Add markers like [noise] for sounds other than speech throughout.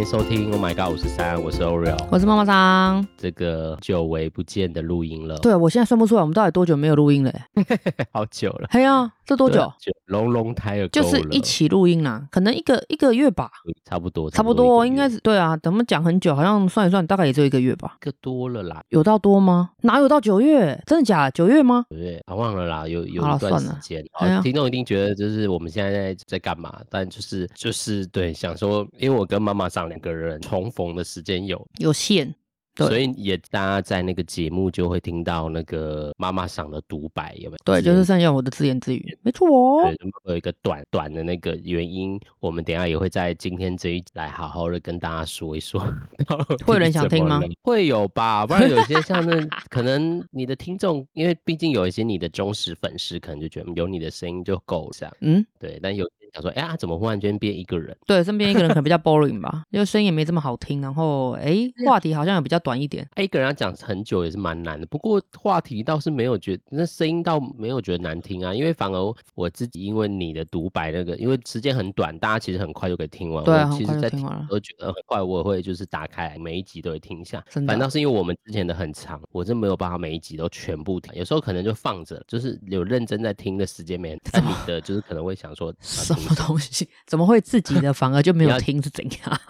迎收听 Oh My God 五十三，我是 Oreo，我是妈妈桑。这个久违不见的录音了，对，我现在算不出来，我们到底多久没有录音了？[laughs] 好久了。嘿呀，这多久？龙龙胎了，就是一起录音啦，可能一个一个月吧，差不多，差不多，应该是对啊。等我们讲很久，好像算一算，大概也就一个月吧。个多了啦，有到多吗？哪有到九月？真的假的？九月吗？九月，啊忘了啦，有有一段时间。听众一定觉得就是我们现在在在干嘛？但就是就是对，想说，因为我跟妈妈桑两个人重逢的时间有有限。所以也大家在那个节目就会听到那个妈妈嗓的独白，有没有？对，就是剩下我的自言自语，没错哦。有一个短短的那个原因，我们等一下也会在今天这一集来好好的跟大家说一说。会有人想听吗？会有吧，不然有些像那可能你的听众，因为毕竟有一些你的忠实粉丝，可能就觉得有你的声音就够了，这样。嗯，对。但有。想说，哎呀，怎么忽然间变一个人？对，身边一个人可能比较 boring 吧，因为声音也没这么好听，然后，哎，话题好像也比较短一点。哎，一个人要讲很久也是蛮难的。不过话题倒是没有觉得，那声音倒没有觉得难听啊。因为反而我自己，因为你的独白那个，因为时间很短，大家其实很快就可以听完。对，我其实在听完都觉得很快，我也会就是打开来每一集都会听一下。反倒是因为我们之前的很长，我真没有办法每一集都全部听。有时候可能就放着，就是有认真在听的时间没。[laughs] 但你的就是可能会想说 [laughs] 什么东西。怎么会自己的反而就没有 [laughs] 听是怎样？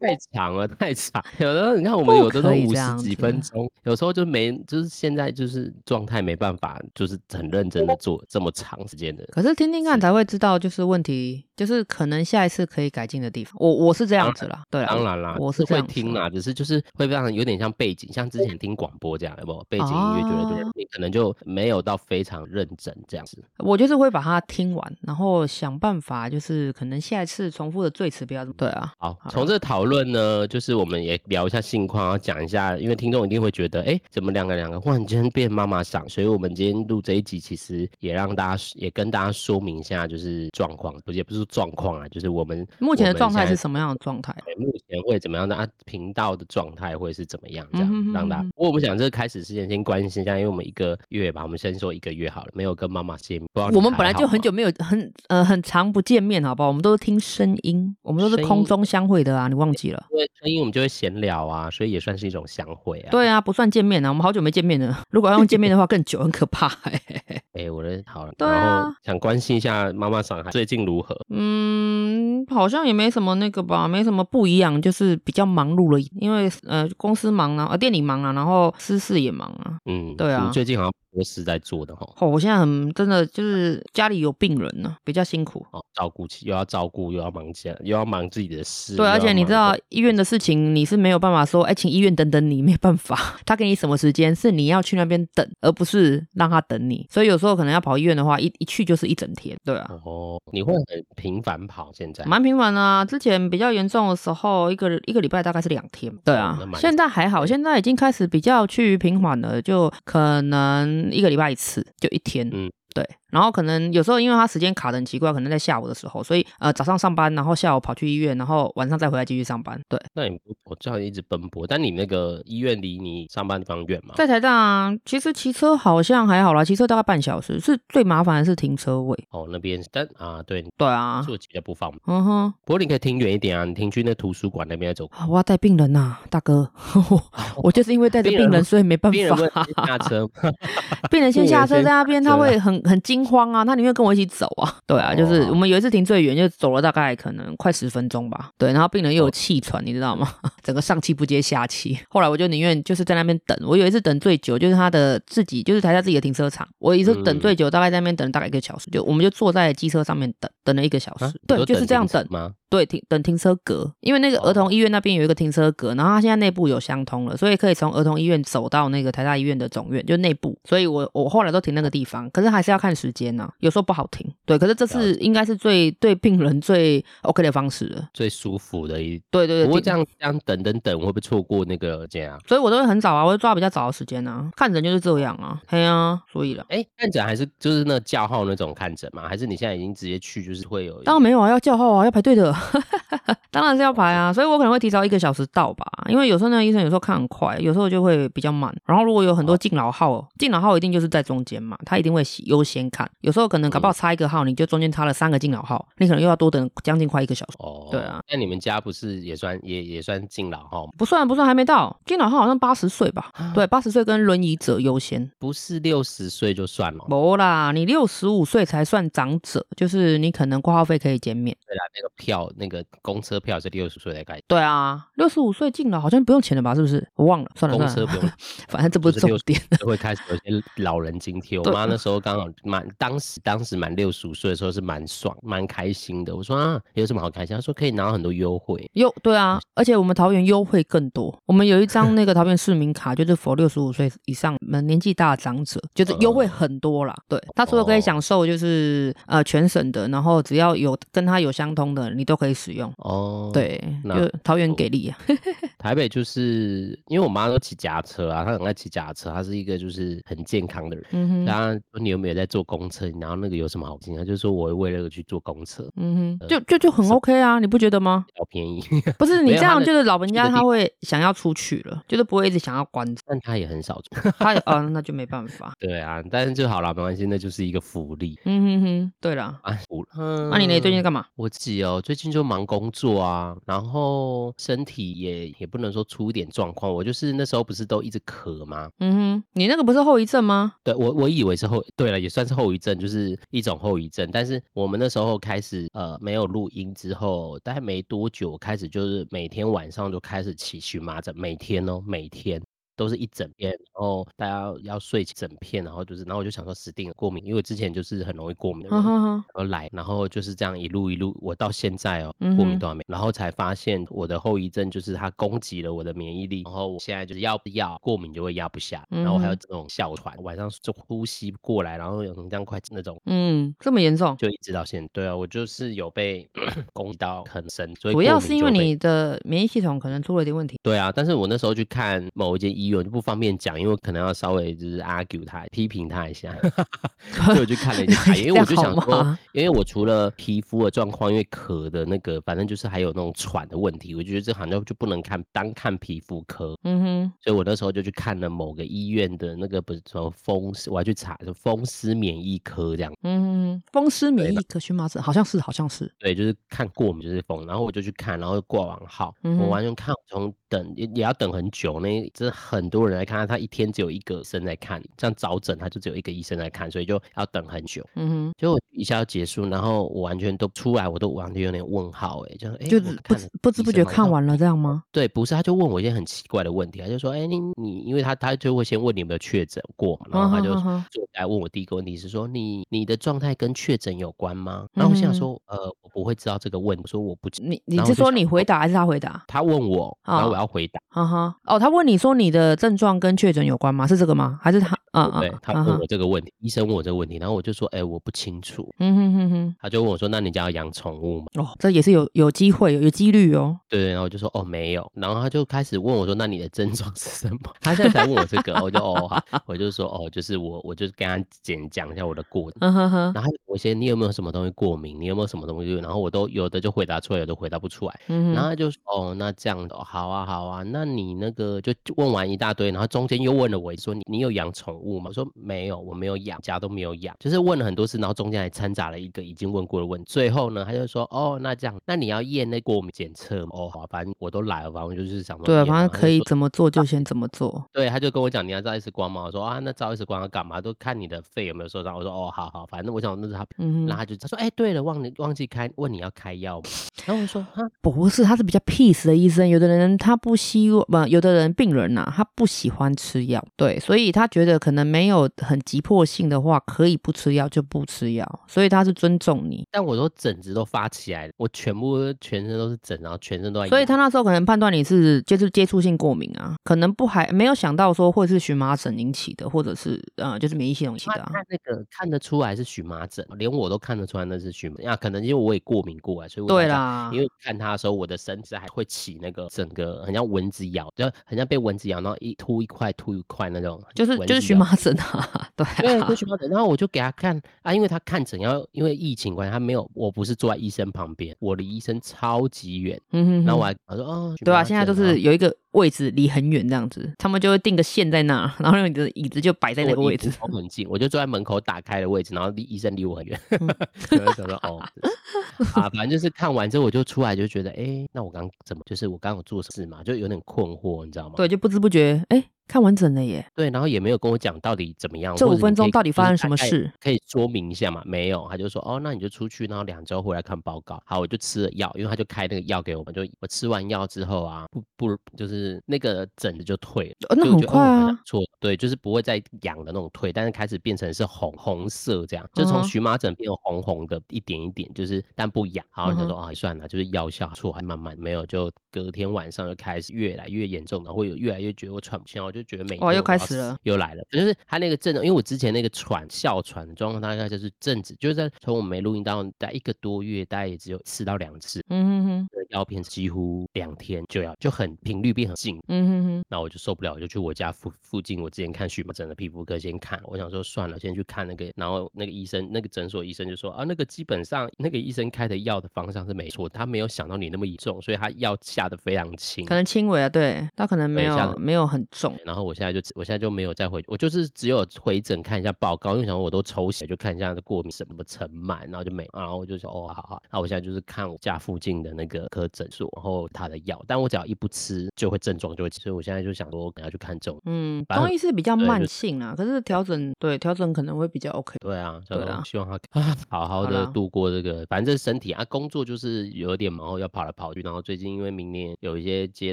太长了，太长。有的时候 [laughs] 你看我们有的都五十几分钟，有时候就没，就是现在就是状态没办法，就是很认真的做这么长时间的。可是听听看才会知道，就是问题，就是可能下一次可以改进的地方。我我是这样子啦，对，当然啦，我是会听啦，只是就是会非常有点像背景，像之前听广播这样，有没有背景音乐？觉得对，你可能就没有到非常认真这样子。我就是会把它听完，然后想办法，就是可能下一次重复的最词不要这么。对啊，好，从这讨论呢，就是我们也聊一下近况，要讲一下，因为听众一定会觉得，哎，怎么两个两个忽然间变妈妈桑？所以我们今天录这一集，其实也让大家也跟大家说明一下，就是状况，不也不是状况啊，就是我们目前的状态是什么样的状态？目前会怎么样的啊？频道的状态会是怎么样？这样、嗯、哼哼让大家。不过我们想这个开始之前，先关心一下，因为我们一个月吧，我们先说一个月好了，没有跟妈妈见面。我们本来就很久没有很呃很长不见面，好不好？我们都是听声音，我们都是空中相会的啊，你忘记了？因为声音我们就会闲聊啊，所以也算是一种相会啊。对啊，不算见面啊，我们好久没见面了。如果要用见面的话，更久，很可怕、欸。[laughs] 哎、欸，我的好了，对啊、然后想关心一下妈妈上海最近如何？嗯，好像也没什么那个吧，没什么不一样，就是比较忙碌了，因为呃公司忙啊，呃店里忙啊，然后私事也忙啊。嗯，对啊，最近好像。多事在做的哈，哦，我现在很真的就是家里有病人呢，比较辛苦。哦，照顾起又要照顾又要忙家又要忙自己的事，对，而且你知道医院的事情你是没有办法说，哎，请医院等等你，没办法，[laughs] 他给你什么时间是你要去那边等，而不是让他等你，所以有时候可能要跑医院的话，一一去就是一整天，对啊，哦，你会很频繁跑，现在？蛮频繁啊，之前比较严重的时候，一个一个礼拜大概是两天，对啊，哦，现在还好，现在已经开始比较趋于平缓了，就可能一个礼拜一次。就一天，对。然后可能有时候因为他时间卡的很奇怪，可能在下午的时候，所以呃早上上班，然后下午跑去医院，然后晚上再回来继续上班。对，那你我这样一直奔波，但你那个医院离你上班地方远吗？在台大啊，其实骑车好像还好啦，骑车大概半小时。是最麻烦的是停车位。哦，那边但啊，对对啊，坐骑的不方便。嗯哼，不过你可以停远一点啊，你停去那图书馆那边走。我要带病人呐、啊，大哥，[laughs] 我就是因为带着病人，所以没办法下车。[laughs] 病人先下车在那边，他会很很惊慌啊，他宁愿跟。我一起走啊，[laughs] 对啊，就是我们有一次停最远，就走了大概可能快十分钟吧。对，然后病人又有气喘，你知道吗？[laughs] 整个上气不接下气。后来我就宁愿就是在那边等。我有一次等最久，就是他的自己，就是台下自己的停车场。我一次等最久，大概在那边等了大概一个小时，就我们就坐在机车上面等，等了一个小时。对，就是这样等吗？对，停等停车格，因为那个儿童医院那边有一个停车格，然后它现在内部有相通了，所以可以从儿童医院走到那个台大医院的总院，就内部。所以我我后来都停那个地方，可是还是要看时间呢、啊，有时候不好停。对，可是这次应该是最对病人最 OK 的方式了，最舒服的一。对对对，不过这样这样等等等会不会错过那个这样？所以我都会很早啊，我会抓比较早的时间啊，看诊就是这样啊，嘿啊，所以了。哎，看诊还是就是那叫号那种看诊吗？还是你现在已经直接去就是会有？当然没有啊，要叫号啊，要排队的。[laughs] 当然是要排啊，所以我可能会提早一个小时到吧，因为有时候那个医生有时候看很快，有时候就会比较慢。然后如果有很多敬老号，敬老号一定就是在中间嘛，他一定会优先看。有时候可能搞不好差一个号，你就中间差了三个敬老号，你可能又要多等将近快一个小时。哦，对啊。那你们家不是也算也也算敬老号吗？不算不算，还没到敬老号，好像八十岁吧？对，八十岁跟轮椅者优先，不是六十岁就算了。不啦，你六十五岁才算长者，就是你可能挂号费可以减免。对啦，那个票那个公车票是六十岁才开。对啊，六十五岁进了好像不用钱了吧？是不是？我忘了，算了，公车不用，反正这不是重点。就会开始有些老人津贴。我妈那时候刚好满，当时当时满六十五岁的时候是蛮爽、蛮开心的。我说啊，有什么好开心？她说可以拿到很多优惠。优对啊，而且我们桃园优惠更多。我们有一张那个桃园市民卡，就是 for 六十五岁以上、年纪大的长者，就是优惠很多啦。对，他除了可以享受就是呃全省的，然后只要有跟他有相通的，你都可以使用。哦，对，就桃园给力啊。[laughs] 台北就是因为我妈都骑脚踏车啊，她很爱骑脚踏车，她是一个就是很健康的人。嗯哼，然后说你有没有在坐公车？然后那个有什么好听？她就说我为了去坐公车。嗯哼，就就就很 OK 啊，你不觉得吗？好便宜。[laughs] 不是你这样就是老人家他会想要出去了，就是不会一直想要关着。但他也很少出。他啊，那就没办法。[laughs] 对啊，但是就好了，没关系，那就是一个福利。嗯哼哼，对了啊，嗯，那你呢？最近在干嘛？我自己哦，最近就忙工作啊，然后身体也也不能说出一点状况。我就是那时候不是都一直咳吗？嗯哼，你那个不是后遗症吗？对，我我以为是后，对了，也算是后遗症，就是一种后遗症。但是我们那时候开始呃没有录音之后，大概没多久开始就是每天晚上就开始起荨麻疹，每天哦，每天。都是一整片，然后大家要睡整片，然后就是，然后我就想说死定了过敏，因为之前就是很容易过敏的人，然后来，然后就是这样一路一路，我到现在哦，过敏都还没，然后才发现我的后遗症就是它攻击了我的免疫力，然后我现在就是要不要过敏就会压不下，然后还有这种哮喘，晚上就呼吸不过来，然后有这样快那种，嗯，这么严重，就一直到现在，对啊，我就是有被 [coughs] 攻击到很深，所以主要是因为你的免疫系统可能出了点问题，对啊，但是我那时候去看某一间医医院就不方便讲，因为可能要稍微就是 argue 他，批评他一下，[laughs] 所以我就看了一下，因为我就想说，因为我除了皮肤的状况，因为咳的那个，反正就是还有那种喘的问题，我觉得这好像就不能看单看皮肤科，嗯哼，所以我那时候就去看了某个医院的那个不是什么风湿，我要去查就风湿免疫科这样，嗯哼，风湿免疫科荨麻疹好像是好像是，对，就是看过敏就是风，然后我就去看，然后挂完号，嗯、我完全看从等也也要等很久，那真的很多人。来看他一天只有一个医生在看，这样早诊他就只有一个医生在看，所以就要等很久。嗯哼，就一下要结束，然后我完全都出来，我都完全有点问号，哎，就哎，就是不不知不觉看完了这样吗？对，不是，他就问我一些很奇怪的问题，他就说，哎，你你，因为他他就会先问你有没有确诊过嘛，然后他就就来问我第一个问题是说，你你的状态跟确诊有关吗？然后我想说，呃，我不会知道这个问题，我说我不，你你是说你回答还是他回答？他问我，然后我要回答。哈哈，哦，他问你说你的症状跟确诊有关吗？是这个吗？还是他？啊对，他问我这个问题，医生问我这个问题，然后我就说，哎，我不清楚。嗯哼哼哼，他就问我说，那你家要养宠物吗？哦，这也是有有机会，有有几率哦。对，然后我就说，哦，没有。然后他就开始问我说，那你的症状是什么？[laughs] 他现在才问我这个，我就哦，我就说，哦，就是我，我就跟他简讲一下我的过程。嗯哼哼。然后我先，你有没有什么东西过敏？你有没有什么东西？然后我都有的就回答出来，有的回答不出来。嗯。然后他就说，哦，那这样的，好啊，好啊，那你那个就问完一大堆，然后中间又问了我，说你你有养宠物吗？我说没。有，我没有养，家都没有养，就是问了很多次，然后中间还掺杂了一个已经问过的问。最后呢，他就说：“哦，那这样，那你要验那过敏检测吗？”哦，好，反正我都来了，反正就是想，对，反正可以怎么做就先怎么做。对，他就跟我讲，你要照 X 光吗？我说啊，那照 X 光要干嘛？都看你的肺有没有受伤。我说哦，好好，反正我想那是他，嗯，然后他就他说，哎，对了，忘了忘记开，问你要开药吗？然后我说啊，不是，他是比较 peace 的医生。有的人他不希望，不，有的人病人呐、啊，他不喜欢吃药，对，所以他觉得可能没有很急迫性的。话可以不吃药就不吃药，所以他是尊重你。但我说疹子都发起来了，我全部全身都是疹，然后全身都在。所以他那时候可能判断你是接触接触性过敏啊，可能不还没有想到说会是荨麻疹引起的，或者是呃就是免疫系统引起的、啊。看那个看得出来是荨麻疹，连我都看得出来那是荨麻疹啊。可能因为我也过敏过啊，所以我对啦。因为看他的时候，我的身子还会起那个整个很像蚊子咬，就很像被蚊子咬，然后一凸一块凸一块那种，[laughs] 就是就是荨麻疹啊，对啊对，就荨麻疹。然后我就给他看啊，因为他看诊要因为疫情关系，他没有，我不是坐在医生旁边，我离医生超级远。嗯哼，然后我还我说哦，对啊，现在就是有一个。位置离很远这样子，他们就会定个线在那，[laughs] 然后你的椅子就摆在那个位置。我很近，我就坐在门口打开的位置，然后离医生离我很远。[laughs] 有人说哦，[laughs] 啊，反正就是看完之后我就出来就觉得，哎、欸，那我刚怎么就是我刚刚有做事嘛，就有点困惑，你知道吗？对，就不知不觉，哎、欸。看完整了耶，对，然后也没有跟我讲到底怎么样。这五分钟到底发生什么事？可以说明一下吗？没有，他就说哦，那你就出去，然后两周回来看报告。好，我就吃了药，因为他就开那个药给我们，就我吃完药之后啊，不不就是那个疹子就退了，哦、那很快啊。错、哦，对，就是不会再痒的那种退，但是开始变成是红红色这样，就从荨麻疹变红红的，一点一点，就是但不痒。然后他说啊、哦，算了，就是药效错，还慢慢没有，就隔天晚上就开始越来越严重，然后会有越来越觉得我喘不气，我就觉得每天。哦，又开。始了，又来了，就是他那个症，因为我之前那个喘、哮喘的状况，大概就是阵子，就是在从我们没录音到大概一个多月，大概也只有四到两次。嗯哼哼，药片几乎两天就要，就很频率变很近。嗯哼哼，那我就受不了，我就去我家附附近，我之前看荨麻疹的皮肤科先看。我想说算了，先去看那个，然后那个医生，那个诊所医生就说啊，那个基本上那个医生开的药的方向是没错，他没有想到你那么严重，所以他药下的非常轻，可能轻微啊，对，他可能没有没有很重。然后我现在就。我现在就没有再回，我就是只有回诊看一下报告，因为想说我都抽血，就看一下过敏什么尘螨，然后就没，然后我就说哦，好好，那我现在就是看我家附近的那个科诊所，然后他的药，但我只要一不吃，就会症状就会，所以我现在就想说我可能要去看中，嗯，中医是比较慢性啊，可是调整对调整可能会比较 OK，对啊，对啊，希望他 [laughs] 好好的度过这个，反正身体啊，工作就是有点忙，要跑来跑去，然后最近因为明年有一些接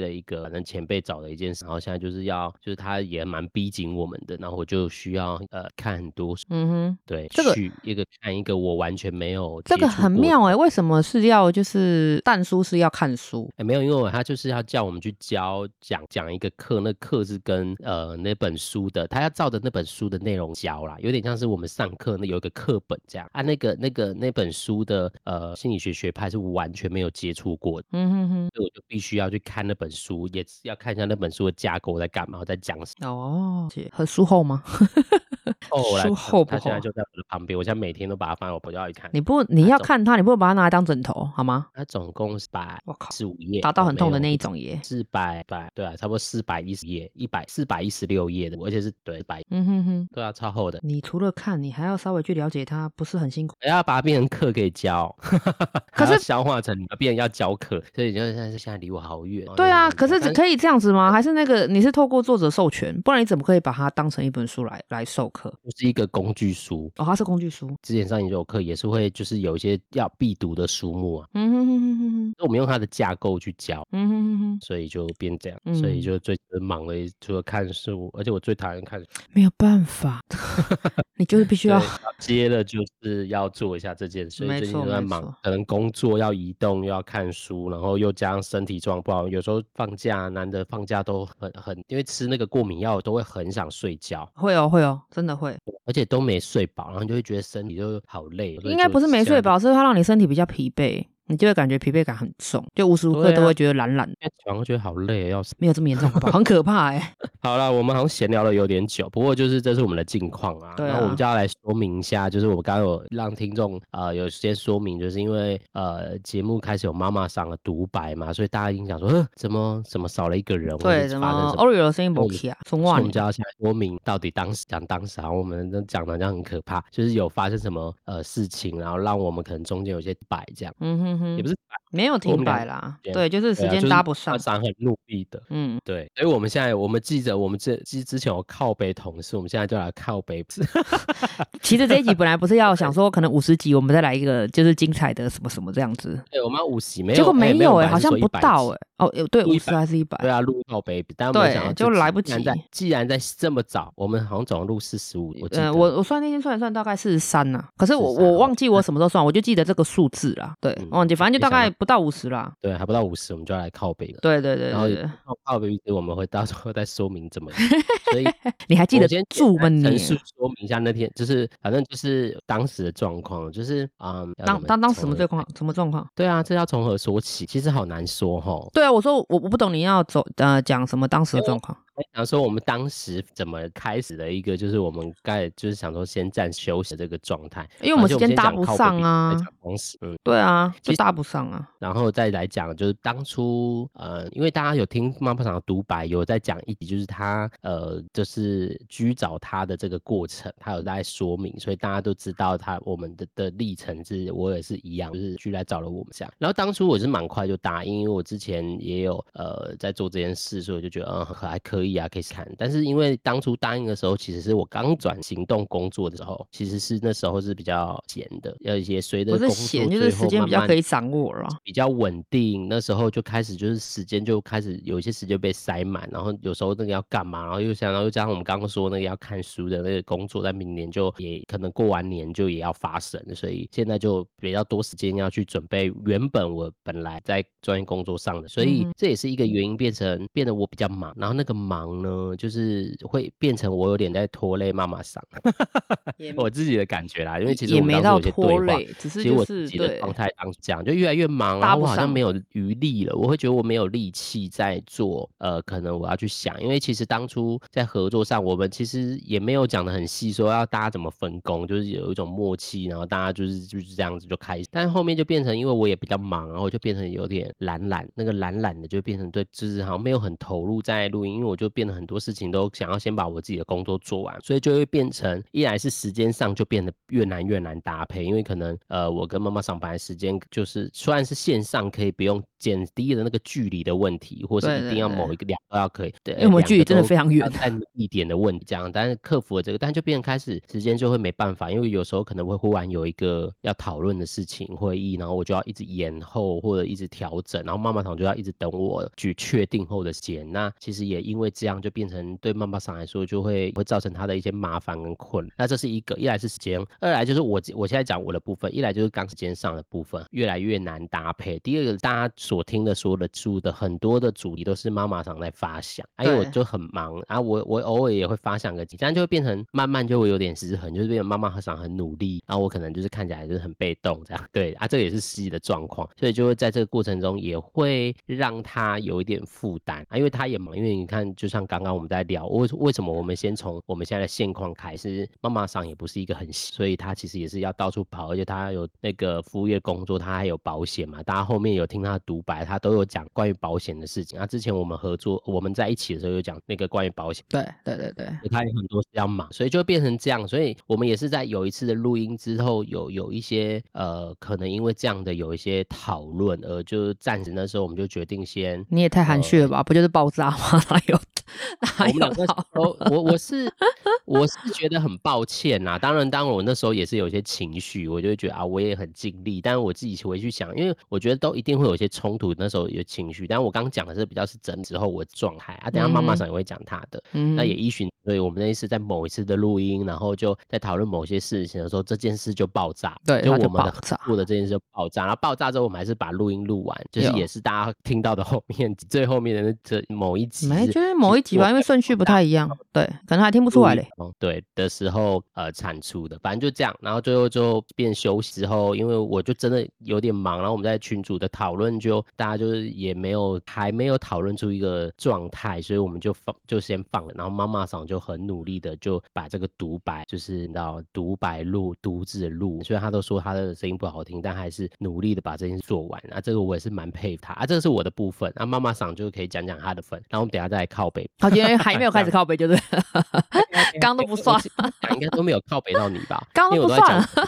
了一个反正前辈找的一件事，然后现在就是要就是他也蛮。逼紧我们的，然后我就需要呃看很多书，嗯哼，对，这个一个看一个我完全没有这个很妙哎、欸，为什么是要就是但书是要看书？哎，没有，因为他就是要叫我们去教讲讲一个课，那课是跟呃那本书的，他要照着那本书的内容教啦，有点像是我们上课那有一个课本这样啊，那个那个那本书的呃心理学学派是完全没有接触过的，嗯哼哼，所以我就必须要去看那本书，也是要看一下那本书的架构在干嘛，在讲什么。哦。哦，很书 [laughs] 书厚不厚？他现在就在我的旁边，我现在每天都把它放在我脖子上一看。你不，你要看它，你不会把它拿来当枕头，好吗？它总共是百，我靠，四五页，打到很痛的那一种耶，四百百，对啊，差不多四百一十页，一百四百一十六页的，而且是对百，嗯哼哼，对啊，超厚的。你除了看，你还要稍微去了解它，不是很辛苦？要把它变成课可以教，[laughs] 可是消化成变成要教课，所以你就现在是现在离我好远。对啊，可是可以这样子吗？[laughs] 还是那个你是透过作者授权，不然你怎么可以把它当成一本书来来授课？就是一个工具书哦，它是工具书。之前上研究课也是会，就是有一些要必读的书目啊。嗯哼哼哼哼哼。我们用它的架构去教。嗯哼哼哼。所以就变这样，嗯、所以就最忙的除了看书，而且我最讨厌看书。没有办法，[laughs] 你就是必须要接了，就是要做一下这件事。所以最近都在忙，可能工作要移动，又要看书，然后又加上身体状况，有时候放假难得放假都很很，因为吃那个过敏药都会很想睡觉。会哦会哦，真的会。而且都没睡饱，然后就会觉得身体就好累。应该不是没睡饱，是它让你身体比较疲惫。你就会感觉疲惫感很重，就无时无刻都会觉得懒懒的，然后觉得好累，要死。没有这么严重吧？很可怕哎、欸。[laughs] 好了，我们好像闲聊了有点久，不过就是这是我们的近况啊。对啊。那我们就要来说明一下，就是我们刚刚有让听众呃有先说明，就是因为呃节目开始有妈妈上了独白嘛，所以大家已经想说，呃，怎么怎么少了一个人？对，怎么 Oreo 的声音不起啊？从外。我们就要先说明到底当时讲当时啊，我们都讲的这样很可怕，就是有发生什么呃事情，然后让我们可能中间有些摆这样。嗯哼哼。也不是。没有停摆啦，对，就是时间搭不上。他很努力的，嗯，对。所以我们现在，我们记着，我们这之之前有靠北同事，我们现在就来靠北。[laughs] 其实这一集本来不是要想说，可能五十集我们再来一个就是精彩的什么什么这样子。对，我们要五十没有，结果没有哎，好像不到哎。哦，对，五十还是一百？对啊，录靠北，但我们想就来不及。既然在这么早，我们好像总共录四十五。嗯，我我算那天算一算，大概四十三呐。可是我我忘记我什么时候算，我就记得这个数字啦。对，忘记，反正就大概不到五十啦。对，还不到五十，我们就要来靠北了。对对对，然后靠靠北，我们会到时候再说明怎么。[laughs] 所以 [laughs] 你还记得先注吗？你陈述说明一下那天，就是反正就是当时的状况，就是啊，当当当时什么状况？什么状况？对啊，这要从何说起？其实好难说哈。对啊，我说我我不懂你要走呃讲什么当时的状况。想说我们当时怎么开始的一个，就是我们该就是想说先暂休息的这个状态，因为我们时间搭不上啊。嗯，对啊，就搭不上啊。然后再来讲，就是当初呃，因为大家有听妈妈桑的独白，有在讲一集，就是他呃，就是居找他的这个过程，他有在说明，所以大家都知道他我们的的历程是，我也是一样，就是居来找了我们这样。然后当初我是蛮快就答应，因为我之前也有呃在做这件事，所以我就觉得嗯还可以啊，可以看。但是因为当初答应的时候，其实是我刚转行动工作的时候，其实是那时候是比较闲的，要一些随着工作闲，就是时间比较可以掌握了，比较稳定。那时候就开始就是时间就开始有一些时间被塞满，然后有时候那个要干嘛，然后又想，到又加上我们刚刚说那个要看书的那个工作，在明年就也可能过完年就也要发生，所以现在就比较多时间要去准备原本我本来在专业工作上的，所以这也是一个原因，变成变得我比较忙。然后那个忙呢，就是会变成我有点在拖累妈妈桑，[laughs] 我自己的感觉啦，因为其实我们当时有些对话，只是、就是、其实我自己的状态当时这样，就越来越忙，然后我好像没有余力了，我会觉得我没有力气在做，呃，可能我要去想，因为其实当初在合作上，我们其实也没有讲的很细，说要大家怎么分工，就是有一种默契，然后大家就是就是这样子就开始，但是后面就变成，因为我也比较忙，然后就变成有点懒懒，那个懒懒的就变成对，就是好像没有很投入在录音，因为我就变得很多事情都想要先把我自己的工作做完，所以就会变成一来是时间上就变得越难越难搭配，因为可能呃我跟妈妈上班的时间就是虽然是线上可以不用减低的那个距离的问题，或是一定要某一个两个要可以，对，因为我们距离真的非常远，在一点的问题这样，但是克服了这个，但就变开始时间就会没办法，因为有时候可能会忽然有一个要讨论的事情会议，然后我就要一直延后或者一直调整，然后妈妈桑就要一直等我去确定后的时间，那其实也因为这样就变成对妈妈桑来说就会会造成她的一些麻烦跟困，那这是一个，一来是时间，二来就是我我现在讲我的部分，一来就是刚时间上的部分越来越难搭配，第二个大家所听的说的书的很多的主题都是妈妈桑在发想，因为我就很忙啊，我我偶尔也会发想个几，这样就会变成慢慢就会有点失衡，就是变成妈妈桑很努力，然后我可能就是看起来就是很被动这样，对啊，这个也是实际的状况，所以就会在这个过程中也会让他有一点负担啊，因为他也忙，因为你看，就像刚刚我们在聊，为为什么我们先从我们现在的现况开始，妈妈桑也不是一个很，所以他其实也是要到处跑，而且他有那个服务业工作，他还有保险嘛，大家后面有听他独白，他都有讲关于保险的事情啊，之前我们合作我们在一起的时候有讲那个关于保险，对对对对，他有很多事要忙，所以就变成这样，所以我们也是在有一次的录音之后，有有一些呃，可能因为这样的有一些讨论，而就暂时那时候我们就决定先，你也太含蓄了吧，呃、不就是爆炸吗？[laughs] 哪有 [laughs] 哪有？我我我是 [laughs] 我是觉得很抱歉呐、啊，当然当然我那时候也是有些情绪，我就会觉得啊，我也很尽力，但是我自己回去想，因为我觉得都一定会有一些冲突，那时候有情绪，但是我刚刚讲的是比较是整之后我的状态啊，等下妈妈上也会讲她的，嗯，那也依循。所以我们那一次在某一次的录音，然后就在讨论某些事情的时候，这件事就爆炸。对，就我们的做的这件事就爆炸，然后爆炸之后，我们还是把录音录完，就是也是大家听到的后面最后面的那这某一集。没，就是某一集吧，因为顺序不太一样。对，可能还听不出来嘞。对的时候，呃，产出的，反正就这样。然后最后就变休息之后，因为我就真的有点忙，然后我们在群组的讨论就大家就是也没有还没有讨论出一个状态，所以我们就放就先放了。然后妈妈桑就很努力的就把这个独白，就是你知道独白录独自录，虽然他都说他的声音不好听，但还是努力的把这件事做完。啊，这个我也是蛮佩服他啊。这个是我的部分，那妈妈桑就可以讲讲他的份，然后我们等下再来靠北。好，今天还没有开始 [laughs] 靠背，就是刚都不算，应该都没有靠背到你吧？[laughs] 刚都不算，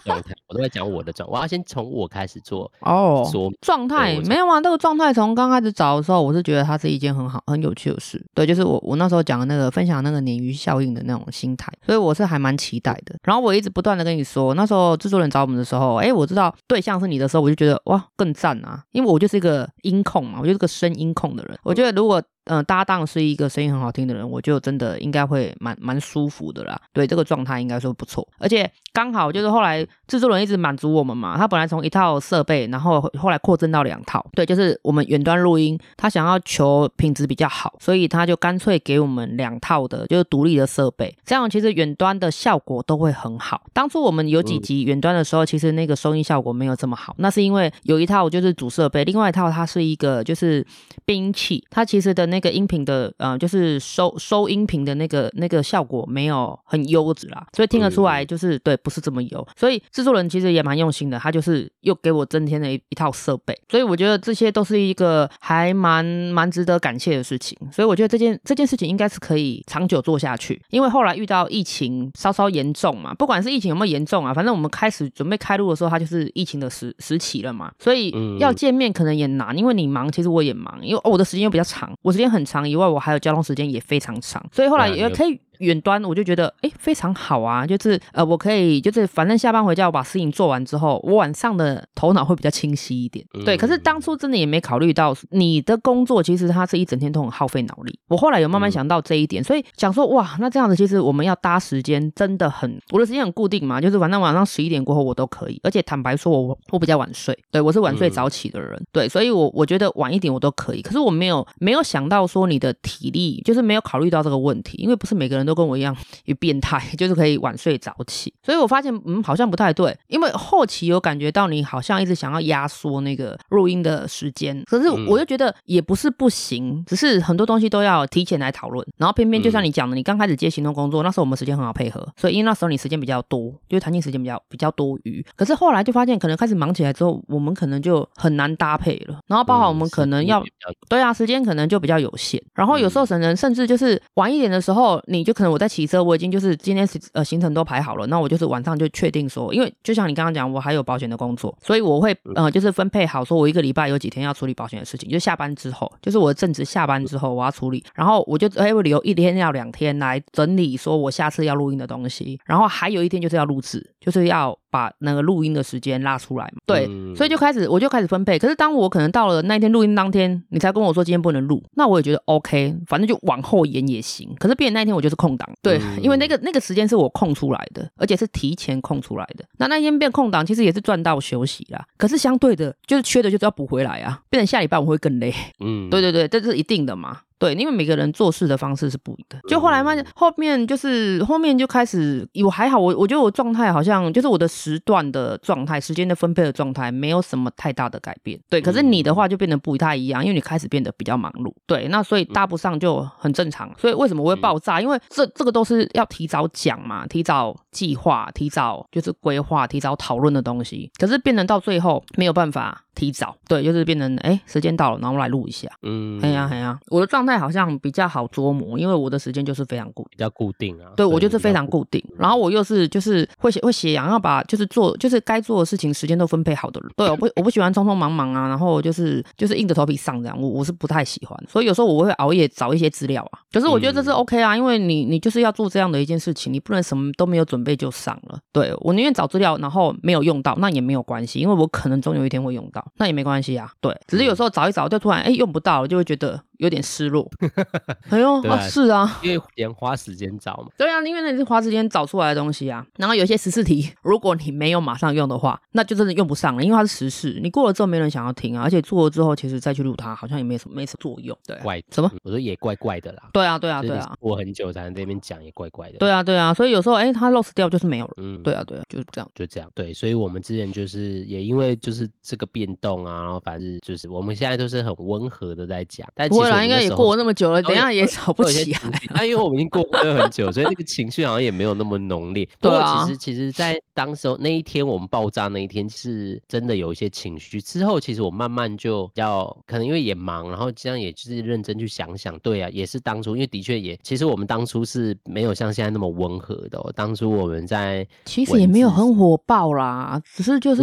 状态我都在讲我的状，我要先从我开始做哦。说状态没有啊，这个状态从刚开始找的时候，我是觉得它是一件很好、很有趣的事。对，就是我我那时候讲的那个分享那个鲶鱼效应。的那种心态，所以我是还蛮期待的。然后我一直不断的跟你说，那时候制作人找我们的时候，哎，我知道对象是你的时候，我就觉得哇，更赞啊！因为我就是一个音控嘛，我就是个声音控的人。我觉得如果嗯，搭档是一个声音很好听的人，我就真的应该会蛮蛮舒服的啦。对，这个状态应该说不错，而且刚好就是后来制作人一直满足我们嘛，他本来从一套设备，然后后来扩增到两套。对，就是我们远端录音，他想要求品质比较好，所以他就干脆给我们两套的，就是独立的设备，这样其实远端的效果都会很好。当初我们有几集远端的时候，其实那个收音效果没有这么好，那是因为有一套就是主设备，另外一套它是一个就是变音器，它其实的。那个音频的呃，就是收收音频的那个那个效果没有很优质啦，所以听得出来就是、嗯、对，不是这么优。所以制作人其实也蛮用心的，他就是又给我增添了一一套设备，所以我觉得这些都是一个还蛮蛮值得感谢的事情。所以我觉得这件这件事情应该是可以长久做下去，因为后来遇到疫情稍稍严重嘛，不管是疫情有没有严重啊，反正我们开始准备开录的时候，它就是疫情的时时期了嘛，所以要见面可能也难，因为你忙，其实我也忙，因为我的时间又比较长，我时间很长以外，我还有交通时间也非常长，所以后来也可以。远端我就觉得哎，非常好啊，就是呃我可以就是反正下班回家我把事情做完之后，我晚上的头脑会比较清晰一点。嗯、对，可是当初真的也没考虑到你的工作其实它是一整天都很耗费脑力。我后来有慢慢想到这一点，嗯、所以想说哇，那这样子其实我们要搭时间真的很，我的时间很固定嘛，就是反正晚上十一点过后我都可以，而且坦白说我我比较晚睡，对我是晚睡早起的人，嗯、对，所以我我觉得晚一点我都可以。可是我没有没有想到说你的体力就是没有考虑到这个问题，因为不是每个人都跟我一样。也变态，[laughs] 就是可以晚睡早起，所以我发现，嗯，好像不太对，因为后期有感觉到你好像一直想要压缩那个录音的时间，可是我又觉得也不是不行，只是很多东西都要提前来讨论，然后偏偏就像你讲的，你刚开始接行动工作，那时候我们时间很好配合，所以因为那时候你时间比较多，就是弹性时间比较比较多余，可是后来就发现，可能开始忙起来之后，我们可能就很难搭配了，然后包括我们可能要，对啊，时间可能就比较有限，然后有时候可能甚至就是晚一点的时候，你就可能我在骑车，我已经就是今天呃行程都排好了，那我就是晚上就确定说，因为就像你刚刚讲，我还有保险的工作，所以我会呃就是分配好，说我一个礼拜有几天要处理保险的事情，就下班之后，就是我的正职下班之后我要处理，然后我就哎我留一天要两天来整理，说我下次要录音的东西，然后还有一天就是要录制，就是要。把那个录音的时间拉出来嘛，对，嗯、所以就开始我就开始分配。可是当我可能到了那一天录音当天，你才跟我说今天不能录，那我也觉得 OK，反正就往后延也行。可是变那一天我就是空档，对，嗯、因为那个那个时间是我空出来的，而且是提前空出来的。那那天变空档，其实也是赚到休息啦。可是相对的，就是缺的就是要补回来啊，变成下礼拜我会更累。嗯，对对对，这是一定的嘛。对，因为每个人做事的方式是不一样的。就后来发现，后面就是后面就开始，我还好，我我觉得我状态好像就是我的时段的状态、时间的分配的状态没有什么太大的改变。对，可是你的话就变得不太一样，因为你开始变得比较忙碌。对，那所以搭不上就很正常。所以为什么我会爆炸？因为这这个都是要提早讲嘛，提早计划，提早就是规划，提早讨论的东西。可是变成到最后没有办法。提早，对，就是变成哎，时间到了，然后我来录一下。嗯，哎呀，哎呀，我的状态好像比较好捉摸，因为我的时间就是非常固，比较固定啊。对，我就是非常固定，然后我又是就是会写会写，然后把就是做就是该做的事情时间都分配好的人。对，我不我不喜欢匆匆忙忙啊，然后就是就是硬着头皮上这样，我我是不太喜欢。所以有时候我会熬夜找一些资料啊，可是我觉得这是 OK 啊，因为你你就是要做这样的一件事情，你不能什么都没有准备就上了。对，我宁愿找资料，然后没有用到，那也没有关系，因为我可能总有一天会用到，那也没关系啊。对，只是有时候找一找，就突然哎用不到了，就会觉得。有点失落，[laughs] 哎呦，啊是啊，因为连花时间找嘛，对啊，因为那是花时间找出来的东西啊。然后有些十四题，如果你没有马上用的话，那就真的用不上了，因为它是时事，你过了之后没人想要听啊，而且做了之后，其实再去录它，好像也没什么没什么作用。对，怪什么？我说也怪怪的啦。对啊，对啊，对啊，过很久才能在那边讲，也怪怪的。对啊，对啊，所以有时候哎，它 lost 掉就是没有了。嗯，对啊，对啊，就是这样，就这样。对，所以我们之前就是也因为就是这个变动啊，然后反正就是我们现在都是很温和的在讲，但其实应该也过了那么久了，等下也吵不起来。啊，因为我们已经过了很久，所以那个情绪好像也没有那么浓烈。不过其实，其实，在当时候那一天我们爆炸那一天，是真的有一些情绪。之后，其实我慢慢就要，可能因为也忙，然后这样也就是认真去想想。对啊，也是当初，因为的确也，其实我们当初是没有像现在那么温和的哦。当初我们在其实也没有很火爆啦，只是就是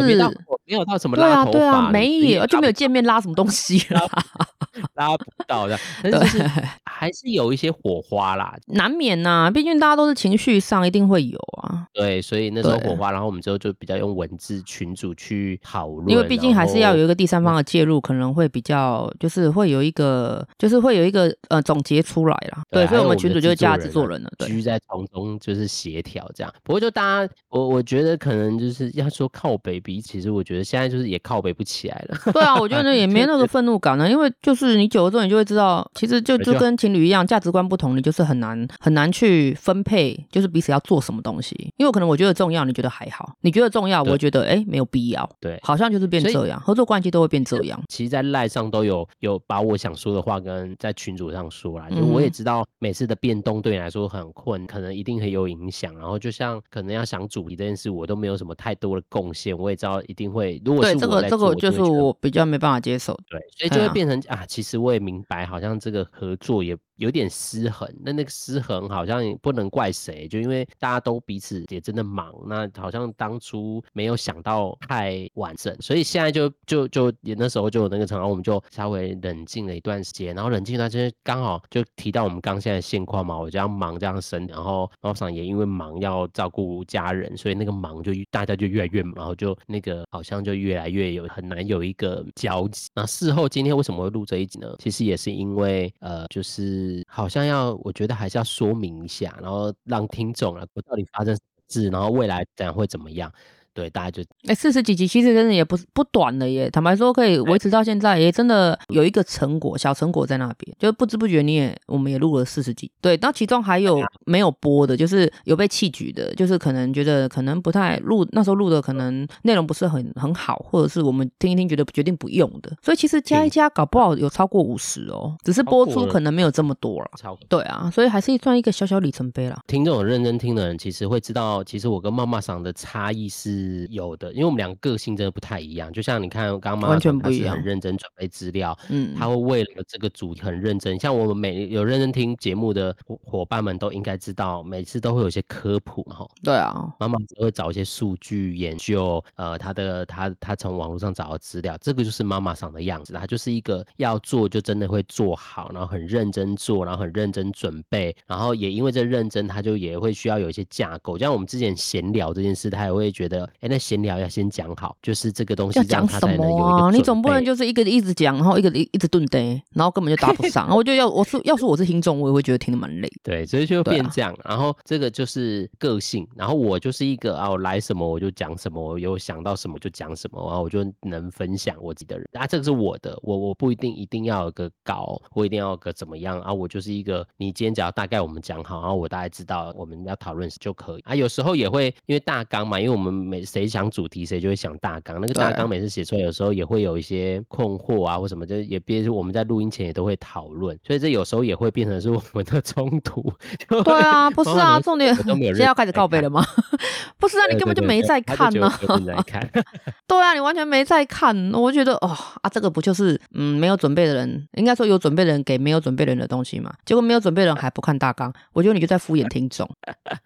没有到什么拉头发，对啊，对啊，没有就没有见面拉什么东西啦。[laughs] 拉不到的，但是还是有一些火花啦，难免呐、啊，毕竟大家都是情绪上，一定会有啊。对，所以那时候火花，然后我们之后就比较用文字群组去讨论，因为毕竟还是要有一个第三方的介入，可能会比较就是会有一个就是会有一个呃总结出来啦。对，所以我们群主就是加制作人了，居在从中就是协调这样。不过就大家，我我觉得可能就是要说靠北比，其实我觉得现在就是也靠北不起来了。对啊，我觉得也没 [laughs] 那个愤怒感呢，因为就是你久了之后，你就会知道，其实就就跟情侣一样，价值观不同，你就是很难很难去分配，就是彼此要做什么东西。因为可能我觉得重要，你觉得还好；你觉得重要，我觉得哎没有必要。对，好像就是变这样，合作关系都会变这样。其实，在赖上都有有把我想说的话跟在群组上说啦，就我也知道每次的变动对你来说很困，可能一定很有影响。然后就像可能要想主题这件事，我都没有什么太多的贡献，我也知道一定会。如果是我对这个这个就是我比较没办法接受。对，所以就会变成啊，啊，其实我也明白，好像这个合作也。有点失衡，那那个失衡好像也不能怪谁，就因为大家都彼此也真的忙，那好像当初没有想到太完整，所以现在就就就也那时候就有那个场合，我们就稍微冷静了一段时间，然后冷静一段时间刚好就提到我们刚现在现况嘛，我这样忙这样生，然后猫桑也因为忙要照顾家人，所以那个忙就大家就越来越忙，然后就那个好像就越来越有很难有一个交集。那事后今天为什么会录这一呢？其实也是因为呃就是。好像要，我觉得还是要说明一下，然后让听众啊，我到底发生什么事，然后未来怎样会怎么样。对，大家就哎，四十几集其实真的也不是不短了耶。坦白说，可以维持到现在，也真的有一个成果，小成果在那边。就不知不觉你也，我们也录了四十集。对，那其中还有没有播的，就是有被弃举的，就是可能觉得可能不太录，那时候录的可能内容不是很很好，或者是我们听一听觉得决定不用的。所以其实加一加，搞不好有超过五十哦，只是播出可能没有这么多了。超过对啊，所以还是算一个小小里程碑啦。听这种认真听的人，其实会知道，其实我跟妈妈桑的差异是。是有的，因为我们两个个性真的不太一样。就像你看，刚刚妈妈完全不一样，很认真准备资料，嗯，他会为了这个主题很认真。像我们每有认真听节目的伙伴们都应该知道，每次都会有一些科普哈。对啊，妈妈都会找一些数据研究，呃，他的他他从网络上找到资料，这个就是妈妈长的样子。他就是一个要做就真的会做好，然后很认真做，然后很认真准备，然后也因为这认真，他就也会需要有一些架构。像我们之前闲聊这件事，他也会觉得。哎，那闲聊要先讲好，就是这个东西要讲什么啊？你总不能就是一个一直讲，然后一个一一直顿呆，然后根本就搭不上。[laughs] 我就要我说要是我是听众，我也会觉得听得蛮累。对，所以就变这样。啊、然后这个就是个性，然后我就是一个啊，我来什么我就讲什么，我有想到什么就讲什么，然后我就能分享我自己的人。啊，这个是我的，我我不一定一定要有个稿，我一定要有个怎么样啊？我就是一个，你今天只要大概我们讲好，然后我大概知道我们要讨论就可以啊。有时候也会因为大纲嘛，因为我们每谁想主题，谁就会想大纲。那个大纲每次写出来，有时候也会有一些困惑啊，或什么，就也别说我们在录音前也都会讨论，所以这有时候也会变成是我们的冲突。对啊，不 [laughs] 是啊，重点。现在要开始告白了吗？[laughs] 不是啊，你根本就没在看呢。在看。[laughs] 对啊，你完全没在看。我觉得哦啊，这个不就是嗯没有准备的人，应该说有准备的人给没有准备的人的东西嘛？结果没有准备的人还不看大纲，我觉得你就在敷衍听众。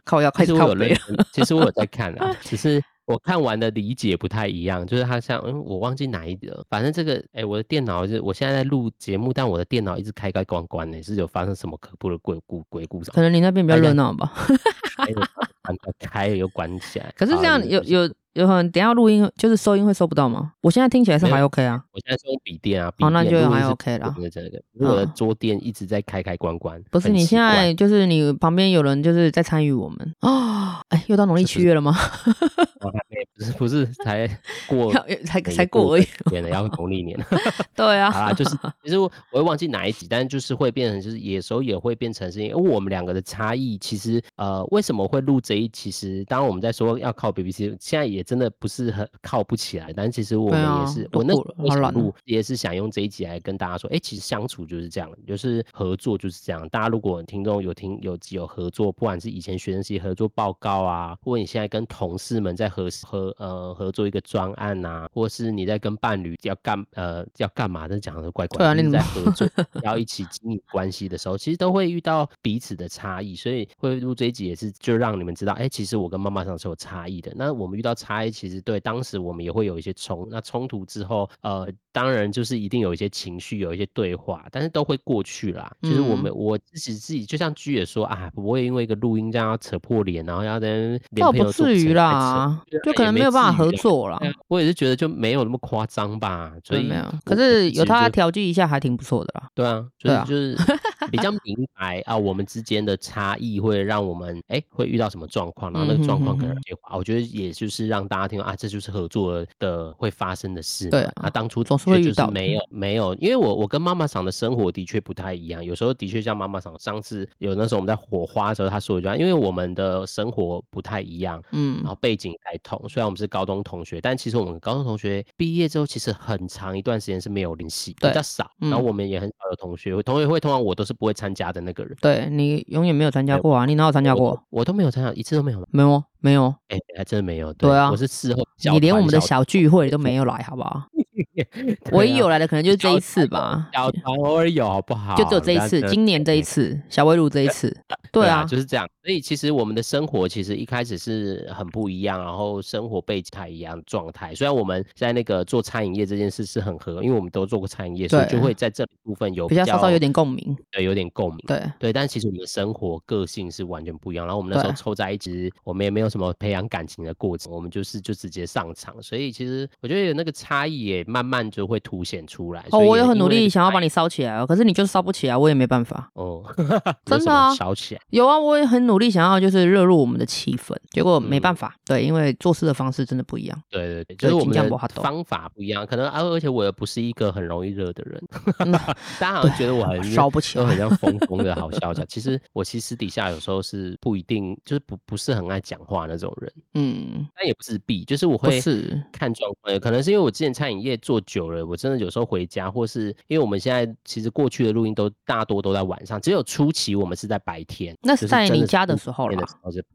靠，要开始靠北了。其实我有在看啊，只是。我看完的理解不太一样，就是他像，嗯，我忘记哪一个，反正这个，哎、欸，我的电脑是，我现在在录节目，但我的电脑一直开开关关的，是有发生什么可怖的鬼故鬼故事？可能你那边比较热闹吧。[laughs] 开了又关起来。可是这样有有。有很，等下录音就是收音会收不到吗？我现在听起来是还 OK 啊。我现在是用笔电啊，好，那就还 OK 了。这个，我的桌垫一直在开开关关。不是，你现在就是你旁边有人就是在参与我们啊？哎，又到农历七月了吗？不是不是，才 [laughs] 过才才过而已。年了，要农历年。[laughs] 对啊。好啦，就是 [laughs] 其实我我会忘记哪一集，但是就是会变成就是有时候也会变成是因为我们两个的差异。其实呃，为什么会录这一？其实当我们在说要靠 BBC，现在也。真的不是很靠不起来，但其实我们也是，啊、我那时候也是想用这一集来跟大家说，哎、欸，其实相处就是这样，就是合作就是这样。大家如果听众有听有有合作，不管是以前学生时期合作报告啊，或者你现在跟同事们在合合呃合作一个专案啊，或是你在跟伴侣要干呃要干嘛的讲的怪怪的，在合作 [laughs] 要一起经营关系的时候，其实都会遇到彼此的差异，所以会录这一集也是就让你们知道，哎、欸，其实我跟妈妈上是有差异的。那我们遇到差。其实对当时我们也会有一些冲，那冲突之后，呃，当然就是一定有一些情绪，有一些对话，但是都会过去啦。其实我们我自己自己就像居也说啊，不会因为一个录音这样要扯破脸，然后要跟连朋友不至于啦，就可能没有办法合作了。我也是觉得就没有那么夸张吧，所以没有。可是有他调剂一下还挺不错的啦。对啊，就是就是比较明白啊，我们之间的差异会让我们哎会遇到什么状况，然后那个状况可能变化。我觉得也就是让大家听到啊，这就是合作的会发生的事。对啊，当初总是会遇到没有没有，因为我我跟妈妈桑的生活的确不太一样，有时候的确像妈妈桑上次有那时候我们在火花的时候，他说一句话，因为我们的生活不太一样，嗯，然后背景还同，虽然我们是高中同学，但其实我们高中同学毕业之后，其实很长一段时间是没有联系，比较少。然后我们也很少有同学，同学会通常我都是不会参加的那个人。对，你永远没有参加过啊？你哪有参加过？我都没有参加，一次都没有。没有，没有。哎，还真的没有。对啊，我是事后。你连我们的小聚会都没有来，好不好？[laughs] 唯一有来的可能就是这一次吧。小团偶尔有，好不好？就只有这一次，今年这一次，小围炉这一次。[laughs] 对啊，就是这样。所以其实我们的生活其实一开始是很不一样，然后生活背景一样状态。虽然我们在那个做餐饮业这件事是很合，因为我们都做过餐饮业，所以就会在这部分有比较稍稍有点共鸣。对，有点共鸣。对对，但其实我们的生活个性是完全不一样。然后我们那时候凑在一起，我们也没有什么培养感情的过程，我们就是就直接上场。所以其实我觉得有那个差异也慢慢就会凸显出来。哦，我也很努力想要把你烧起来哦，可是你就是烧不起来，我也没办法。[laughs] 哦，真的啊，烧起来有啊，我也很努力想要就是热入我们的气氛，结果没办法。对，因为做事的方式真的不一样。对对对，就是我们的方法不一样，可能啊，而且我也不是一个很容易热的人。[laughs] 大家好像觉得我很 [laughs] 烧不起来，都很像疯疯的好笑笑。其实我其实私底下有时候是不一定，就是不不是很爱讲话那种人。嗯，但也不自闭，就是我会看状况。可能是因为我之前餐饮业做久了，我真的有时候回家，或是因为我们现在其实过去的录音都大多都在晚上，只有初期我们是在白天。那是在你家的时候了，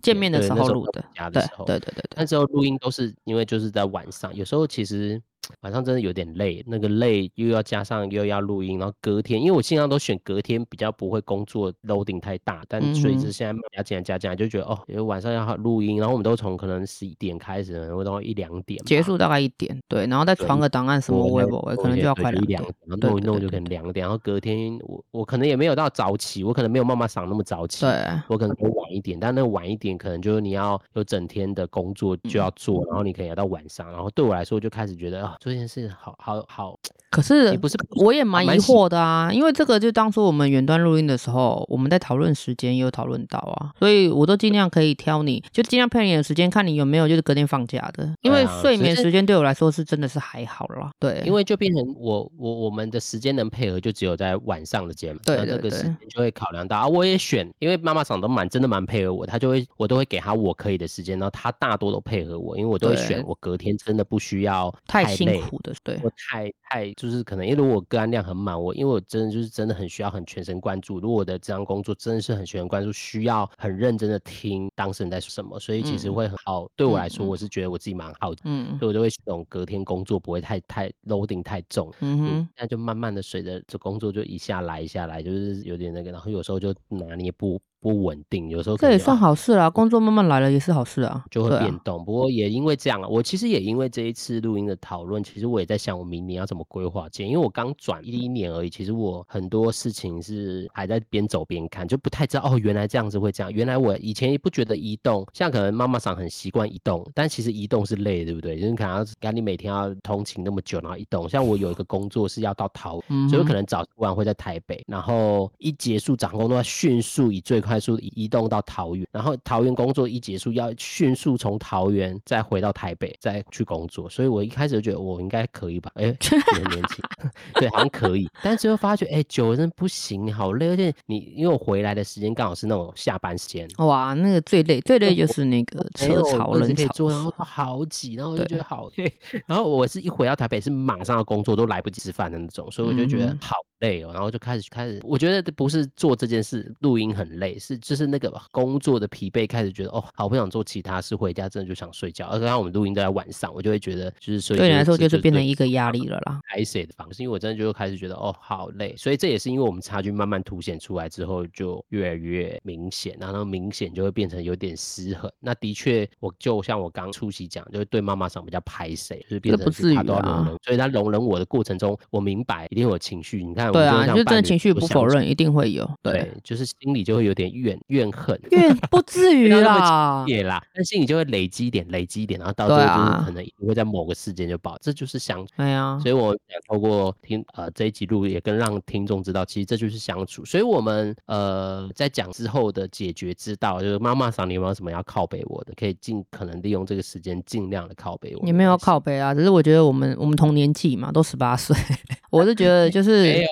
见面的时候录的。家的时候，对对对对。那时候录音都是因为就是在晚上，有时候其实。晚上真的有点累，那个累又要加上又要录音，然后隔天，因为我尽量都选隔天比较不会工作 loading 太大，但随着现在加进来加进来，就觉得哦，因为晚上要录音，然后我们都从可能十一点开始，然后到一两点结束，大概一点，对，然后再传个档案什么微博，可能就要快两点，然后弄一弄就可能两点，然后隔天我我可能也没有到早起，我可能没有妈妈桑那么早起，对，我可能会晚一点，但那晚一点可能就是你要有整天的工作就要做，然后你可能要到晚上，然后对我来说就开始觉得啊，这件事好。好好。可是，不是我也蛮疑惑的啊，因为这个就当初我们远端录音的时候，我们在讨论时间也有讨论到啊，所以我都尽量可以挑你，就尽量配你的时间，看你有没有就是隔天放假的，因为睡眠时间对我来说是真的是还好啦。对，因为就变成我我我们的时间能配合就只有在晚上的节目，对，那个时间就会考量到啊，我也选，因为妈妈长都蛮真的蛮配合我，她就会我都会给她我可以的时间，然后她大多都配合我，因为我都会选我隔天真的不需要太辛苦的，对，我太太就是可能因为如果个案量很满，我因为我真的就是真的很需要很全神贯注。如果我的这项工作真的是很全神贯注，需要很认真的听当事人在说什么，所以其实会很好。嗯、对我来说，我是觉得我自己蛮好的，嗯，所以我就会这种隔天工作不会太太 loading 太重，嗯哼，那就慢慢的随着这工作就一下来一下来，就是有点那个，然后有时候就拿捏不。不稳定，有时候这也算好事啊。工作慢慢来了也是好事啊，就会变动。不过也因为这样啊，我其实也因为这一次录音的讨论，其实我也在想我明年要怎么规划。这因为我刚转一年而已，其实我很多事情是还在边走边看，就不太知道哦，原来这样子会这样。原来我以前也不觉得移动，像可能妈妈桑很习惯移动，但其实移动是累，对不对？就是可能要赶你每天要通勤那么久，然后移动。像我有一个工作是要到桃，所以可能早晚会在台北，然后一结束长工都要迅速以最快速的移动。到桃园，然后桃园工作一结束，要迅速从桃园再回到台北，再去工作。所以我一开始就觉得我应该可以吧，[laughs] 哎，很年轻，[laughs] 对，好像可以。但最后发觉，哎，久了真不行，好累。而且你因为我回来的时间刚好是那种下班时间，哇，那个最累，最累就是那个 [laughs] 车潮人潮，然后好挤，然后我就觉得好累。然后我是一回到台北是马上要工作，都来不及吃饭的那种，所以我就觉得好累哦。然后就开始开始，我觉得不是做这件事录音很累，是就是那个。工作的疲惫开始觉得哦，好不想做其他事，回家真的就想睡觉。而刚刚我们录音都在晚上，我就会觉得就是睡。对你来说就是变成一个压力了啦。拍摄的方式，因为我真的就开始觉得哦，好累。所以这也是因为我们差距慢慢凸显出来之后，就越来越明显，然后明显就会变成有点失衡。那的确，我就像我刚出席讲，就是对妈妈上比较拍谁，就是变成是他都要容忍，所以他容忍我的过程中，我明白一定有情绪。你看，对啊，就真的情绪不否认，一定会有。对，就是心里就会有点点怨怨恨，怨不至于 [laughs] 啦，也啦，但心里就会累积一点，累积一点，然后到最后就是可能会在某个事件就爆，这就是相处。对啊，所以我想透过听呃这一集录，也跟让听众知道，其实这就是相处。所以我们呃在讲之后的解决之道，就是妈妈桑，你有没有什么要靠背我的？可以尽可能利用这个时间，尽量的靠背我。你没有靠背啊，只是我觉得我们我们同年纪嘛，都十八岁，[laughs] 我是觉得就是没有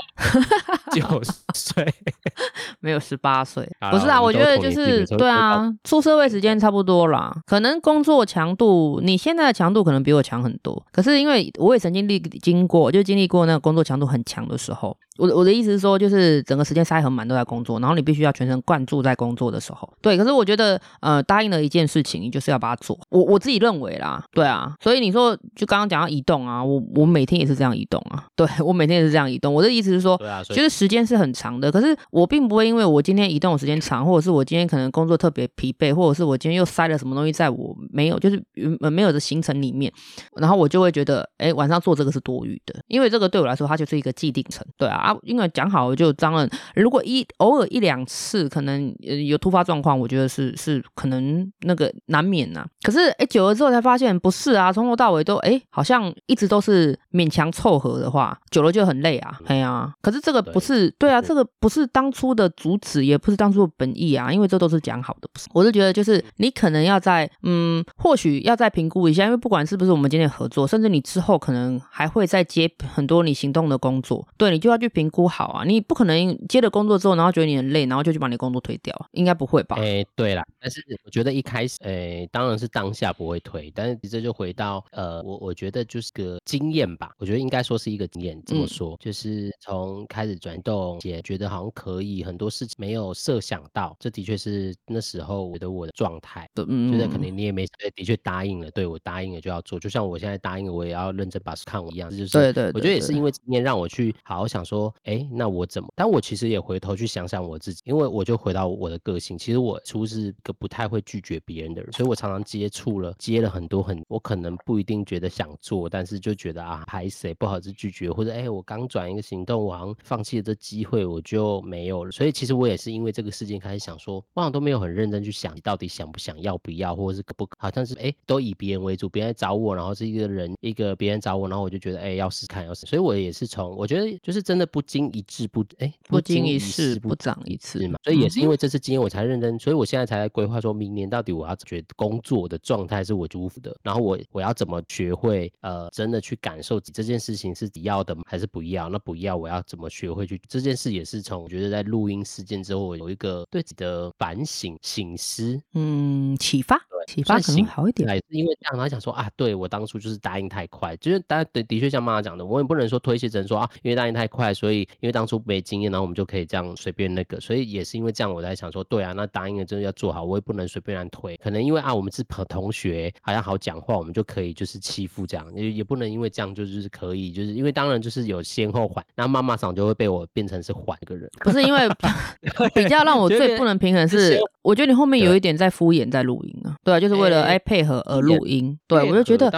九岁，[laughs] 没有十八岁，不是啊，我觉得就是对啊，出社会时间差不多啦，可能工作强度，你现在的强度可能比我强很多，可是因为我也曾经历经过，就经历过那个工作强度很强的时候。我的我的意思是说，就是整个时间塞很满都在工作，然后你必须要全神贯注在工作的时候。对，可是我觉得，呃，答应了一件事情，你就是要把它做。我我自己认为啦，对啊。所以你说，就刚刚讲到移动啊，我我每天也是这样移动啊。对，我每天也是这样移动。我的意思是说，对啊，其实时间是很长的，可是我并不会因为我今天移动的时间长，或者是我今天可能工作特别疲惫，或者是我今天又塞了什么东西在我没有就是没有的行程里面，然后我就会觉得，哎，晚上做这个是多余的，因为这个对我来说，它就是一个既定程。对啊。啊，因为讲好了就当然，如果一偶尔一两次可能有突发状况，我觉得是是可能那个难免呐、啊。可是哎，久了之后才发现不是啊，从头到尾都哎，好像一直都是勉强凑合的话，久了就很累啊。哎呀、啊，可是这个不是对，对啊，这个不是当初的主旨，也不是当初的本意啊，因为这都是讲好的，不是？我是觉得就是你可能要在嗯，或许要再评估一下，因为不管是不是我们今天合作，甚至你之后可能还会再接很多你行动的工作，对，你就要去评估好。啊，你不可能接了工作之后，然后觉得你很累，然后就去把你工作推掉，应该不会吧？哎、欸，对啦，但是我觉得一开始，哎、欸，当然是当下不会推，但是这就回到，呃，我我觉得就是个经验吧，我觉得应该说是一个经验，这么说，嗯、就是从开始转动，也觉得好像可以，很多事情没有设想到，这的确是那时候我的我的状态，嗯，觉得可能你也没，的确答应了，对，我答应了就要做，就像我现在答应了，我也要认真把事看完一样，就是对，对对，我觉得也是因为今天让我去好好想说，哎、欸。那我怎么？但我其实也回头去想想我自己，因为我就回到我的个性。其实我初是个不太会拒绝别人的人，所以我常常接触了，接了很多很，我可能不一定觉得想做，但是就觉得啊，还谁不好意思拒绝，或者哎、欸，我刚转一个行动，我好像放弃了这机会，我就没有了。所以其实我也是因为这个事件开始想说，我好像都没有很认真去想，你到底想不想要不要，或者是可不，好像是哎、欸，都以别人为主，别人来找我，然后是一个人一个别人找我，然后我就觉得哎、欸，要试看要试，所以我也是从我觉得就是真的不经一事不哎。欸不经一事不长一智嘛，所以也是因为这次经验我才认真，所以我现在才在规划，说明年到底我要觉得工作的状态是我舒服的，然后我我要怎么学会呃真的去感受这件事情是你要的还是不要？那不要我要怎么学会去这件事也是从我觉得在录音事件之后我有一个对自己的反省醒思，嗯，启发，启发可能好一点，是因为这样他讲说啊，对我当初就是答应太快，就是大家的的确像妈妈讲的，我也不能说推卸责任说啊，因为答应太快，所以因为当初没经验。然后我们就可以这样随便那个，所以也是因为这样，我在想说，对啊，那答应了真的要做好，我也不能随便乱推。可能因为啊，我们是朋同学，好像好讲话，我们就可以就是欺负这样，也也不能因为这样就就是可以，就是因为当然就是有先后缓，那妈妈嗓就会被我变成是缓一个人。不是因为 [laughs] 比较让我最不能平衡是，我觉得你后面有一点在敷衍在录音啊，对啊，就是为了哎配合而录音，对我就觉得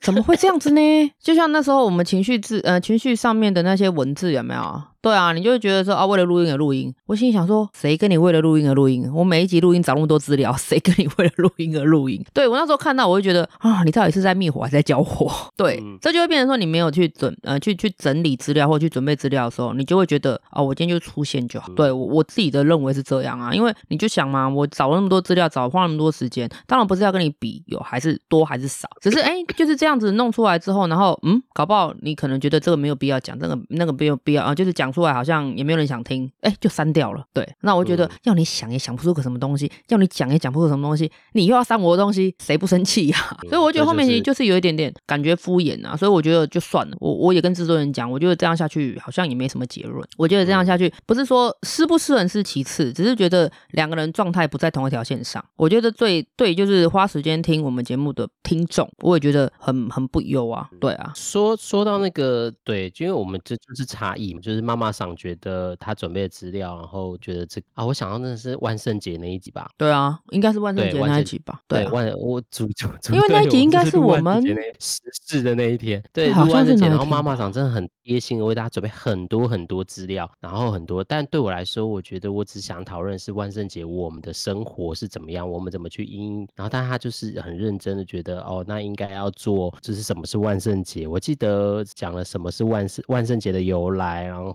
怎么会这样子呢？[laughs] 就像那时候我们情绪字呃情绪上面的那些文字有没有？对啊，你就会觉得说啊，为了录音而录音。我心里想说，谁跟你为了录音而录音？我每一集录音找那么多资料，谁跟你为了录音而录音？对，我那时候看到，我会觉得啊，你到底是在灭火还是在交火？[laughs] 对，嗯、这就会变成说，你没有去准呃去去整理资料或去准备资料的时候，你就会觉得啊，我今天就出现就好。对我我自己的认为是这样啊，因为你就想嘛，我找了那么多资料，找花那么多时间，当然不是要跟你比有还是多还是少，只是哎，就是这样子弄出来之后，然后嗯，搞不好你可能觉得这个没有必要讲，这个那个没有必要啊，就是讲出来好像也没有人想听，哎，就删掉了。对，那我觉得要你想也想不出个什么东西，要你讲也讲不出什么东西，你又要删我的东西，谁不生气呀？所以我觉得后面其实就是有一点点感觉敷衍啊，所以我觉得就算了。我我也跟制作人讲，我觉得这样下去好像也没什么结论。我觉得这样下去不是说适不适人是其次，只是觉得两个人状态不在同一条线上。我觉得最对就是花时间听我们节目的听众，我也觉得很很不优啊。对啊，说说到那个对，因为我们这就是差异嘛，就是妈妈桑觉得他准备的资料，然后觉得这啊，我想到那是万圣节那一集吧？对啊，应该是万圣节那一集吧？对，对，万我主主，因为 [laughs] 那一集应该是我们实事的那一天，对，万圣节，然后妈妈桑真的很贴心的为大家准备很多很多资料，然后很多，但对我来说，我觉得我只想讨论是万圣节我们的生活是怎么样，我们怎么去应，然后但他就是很认真的觉得哦，那应该要做，就是什么是万圣节？我记得讲了什么是万圣万圣节的由来，然后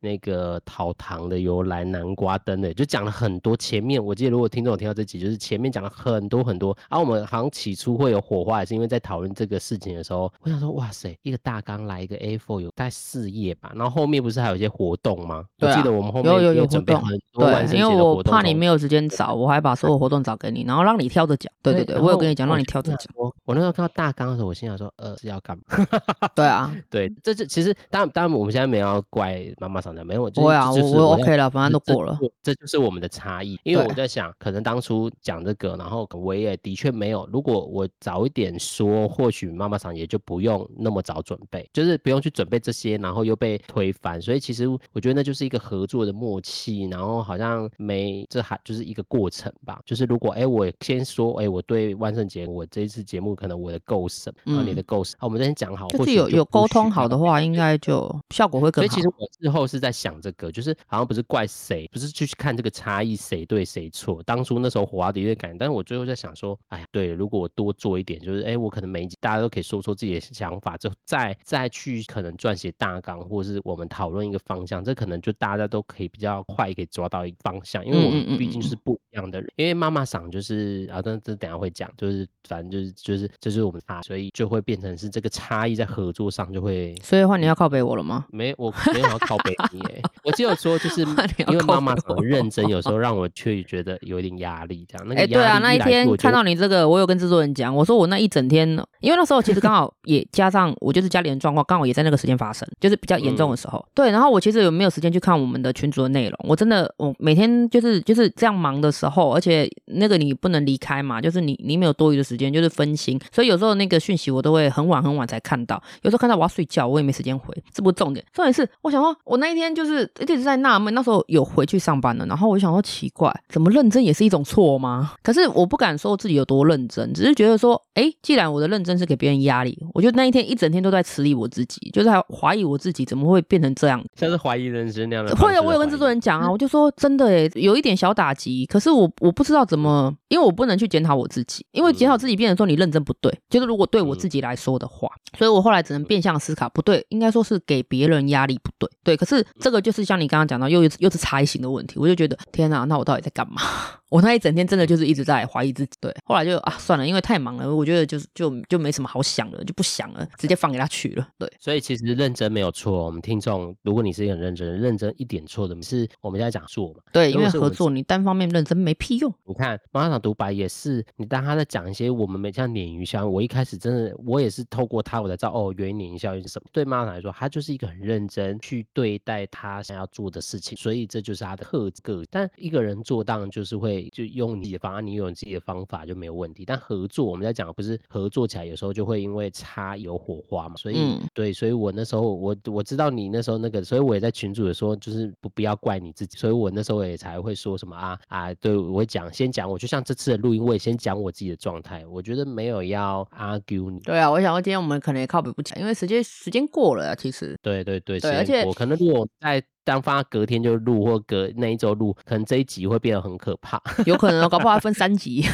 那个讨糖的由来，南瓜灯的，就讲了很多。前面我记得如果听众有听到这集，就是前面讲了很多很多，而、啊、我们好像起初会有火花，也是因为在讨论这个事情的时候，我想说哇塞，一个大纲来一个 A4 有大概四页吧，然后后面不是还有一些活动吗？对、啊，我记得我们后面有有有准备很多万圣节的活动，对，因为我怕你没有时间找，我还把所有活动找给你，然后让你挑着讲。对对对，我有跟你讲，让你挑着讲。我我那时候看到大纲的时候，我心想说，呃，是要干嘛？[laughs] 对啊，[laughs] 对，这这其实当然当然我们现在没有要怪妈妈桑的，没有，我对啊，我我 OK 了，反正都过了这，这就是我们的差异。因为我在想，可能当初讲这个，然后我也的确没有，如果我早一点说，或许妈妈桑也就不用那么早准备，就是不用去准备这些，然后又被推翻。所以其实我觉得那就是一个合作的默契，然后好像没这还就是一个过程吧。就是如果哎，我先说哎，我对万圣节我这一次节目可能我的构思，然后你的构思，好，我们先讲好，就是有有沟通好的话，应该就效果会更好。所以其实我之后是在想这个，就是好像不是怪谁，不是去看这个差异谁对谁错。当初那时候火花的确感，但是我最后在想说，哎呀，对，如果我多做一点，就是哎，我可能每一集大家都可以说出自己的想法，之后再再去可能撰写大纲，或者是我们讨论一个方向，这可能就大家都可以比较快可以抓到一个方向，因为我们毕竟是不一样的人。嗯嗯嗯嗯，因为妈妈嗓就是啊，但这等下会讲，就是反正就是就是这就是我们差，所以就会变成是这个差异在合作上就会。所以的话你要靠北我了吗？没，我没有要靠北 [laughs] 你哎，我只有说就是 [laughs] 因为妈妈很认真，有时候让我却觉得有点压力这样。那哎、个欸，对啊，那一天看到你这个，我有跟制作人讲，我说我那一整天，因为那时候其实刚好也 [laughs] 加上我就是家里人状况，刚好也在那个时间发生，就是比较严重的时候。嗯、对，然后我其实有没有时间去看我们的群组的内容？我真的，我每天就是就是这样忙的时候，而且那个你不能离开嘛，就是你你没有多余的时间，就是分心，所以有时候那个讯息我都会很晚很晚才看到，有时候看到我要睡觉，我也没时间回，这不是重点。重点是我想说，我那一天就是一直在纳闷，那时候有回去上班了，然后我就想说奇怪，怎么认真也是一种错吗？可是我不敢说自己有多认真，只是觉得说，哎，既然我的认真是给别人压力，我就那一天一整天都在处理我自己，就是还怀疑我自己怎么会变成这样，像是怀疑人生那样的。会啊，我有跟制作人讲啊，我就说真的哎，有一点小打击，可是我我不知道怎么，因为我不能去检讨我自己，因为检讨自己变成说你认真不对，就是如果对我自己来说的话，所以我后来只能变相思考，不对，应该说是给别人压力不对，对，可是这个就是像你刚刚讲到，又又是差异型的问题，我就觉得天哪，那我到底在干嘛？我那一整天真的就是一直在怀疑自己，对，后来就啊算了，因为太忙了，我觉得就是就就没什么好想了，就不想了，直接放给他去了，对。所以其实认真没有错，我们听众，如果你是一个很认真，认真一点错的，是我们在讲做嘛？对，因为合作你单方面认真没屁用。你看妈妈桑独白也是，你当他在讲一些我们没像鲶鱼效应，我一开始真的我也是透过他我才知道哦，原鲶鱼效应是什么。对妈妈桑来说，他就是一个很认真去对待他想要做的事情，所以这就是他的特个。但一个人做当然就是会就用你的。方案你有自己的方法就没有问题，但合作我们在讲不是合作起来，有时候就会因为差有火花嘛。所以、嗯、对，所以我那时候我我知道你那时候那个，所以我也在群组也说，就是不不要怪你自己。所以我那时候也才会说什么啊啊，对我会讲先讲，我就像这次的录音，我也先讲我自己的状态。我觉得没有要 argue 你。对啊，我想说今天我们可能也靠北不起来，因为时间时间过了啊，其实。对对对，对，而且我可能如果在。当发隔天就录，或隔那一周录，可能这一集会变得很可怕。有可能，[laughs] 搞不好分三集，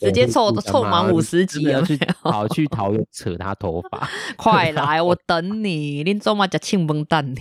直接凑凑满五十集要去跑去桃园扯他头发。[laughs] 快来，[laughs] 我等你。你做嘛叫庆崩蛋你？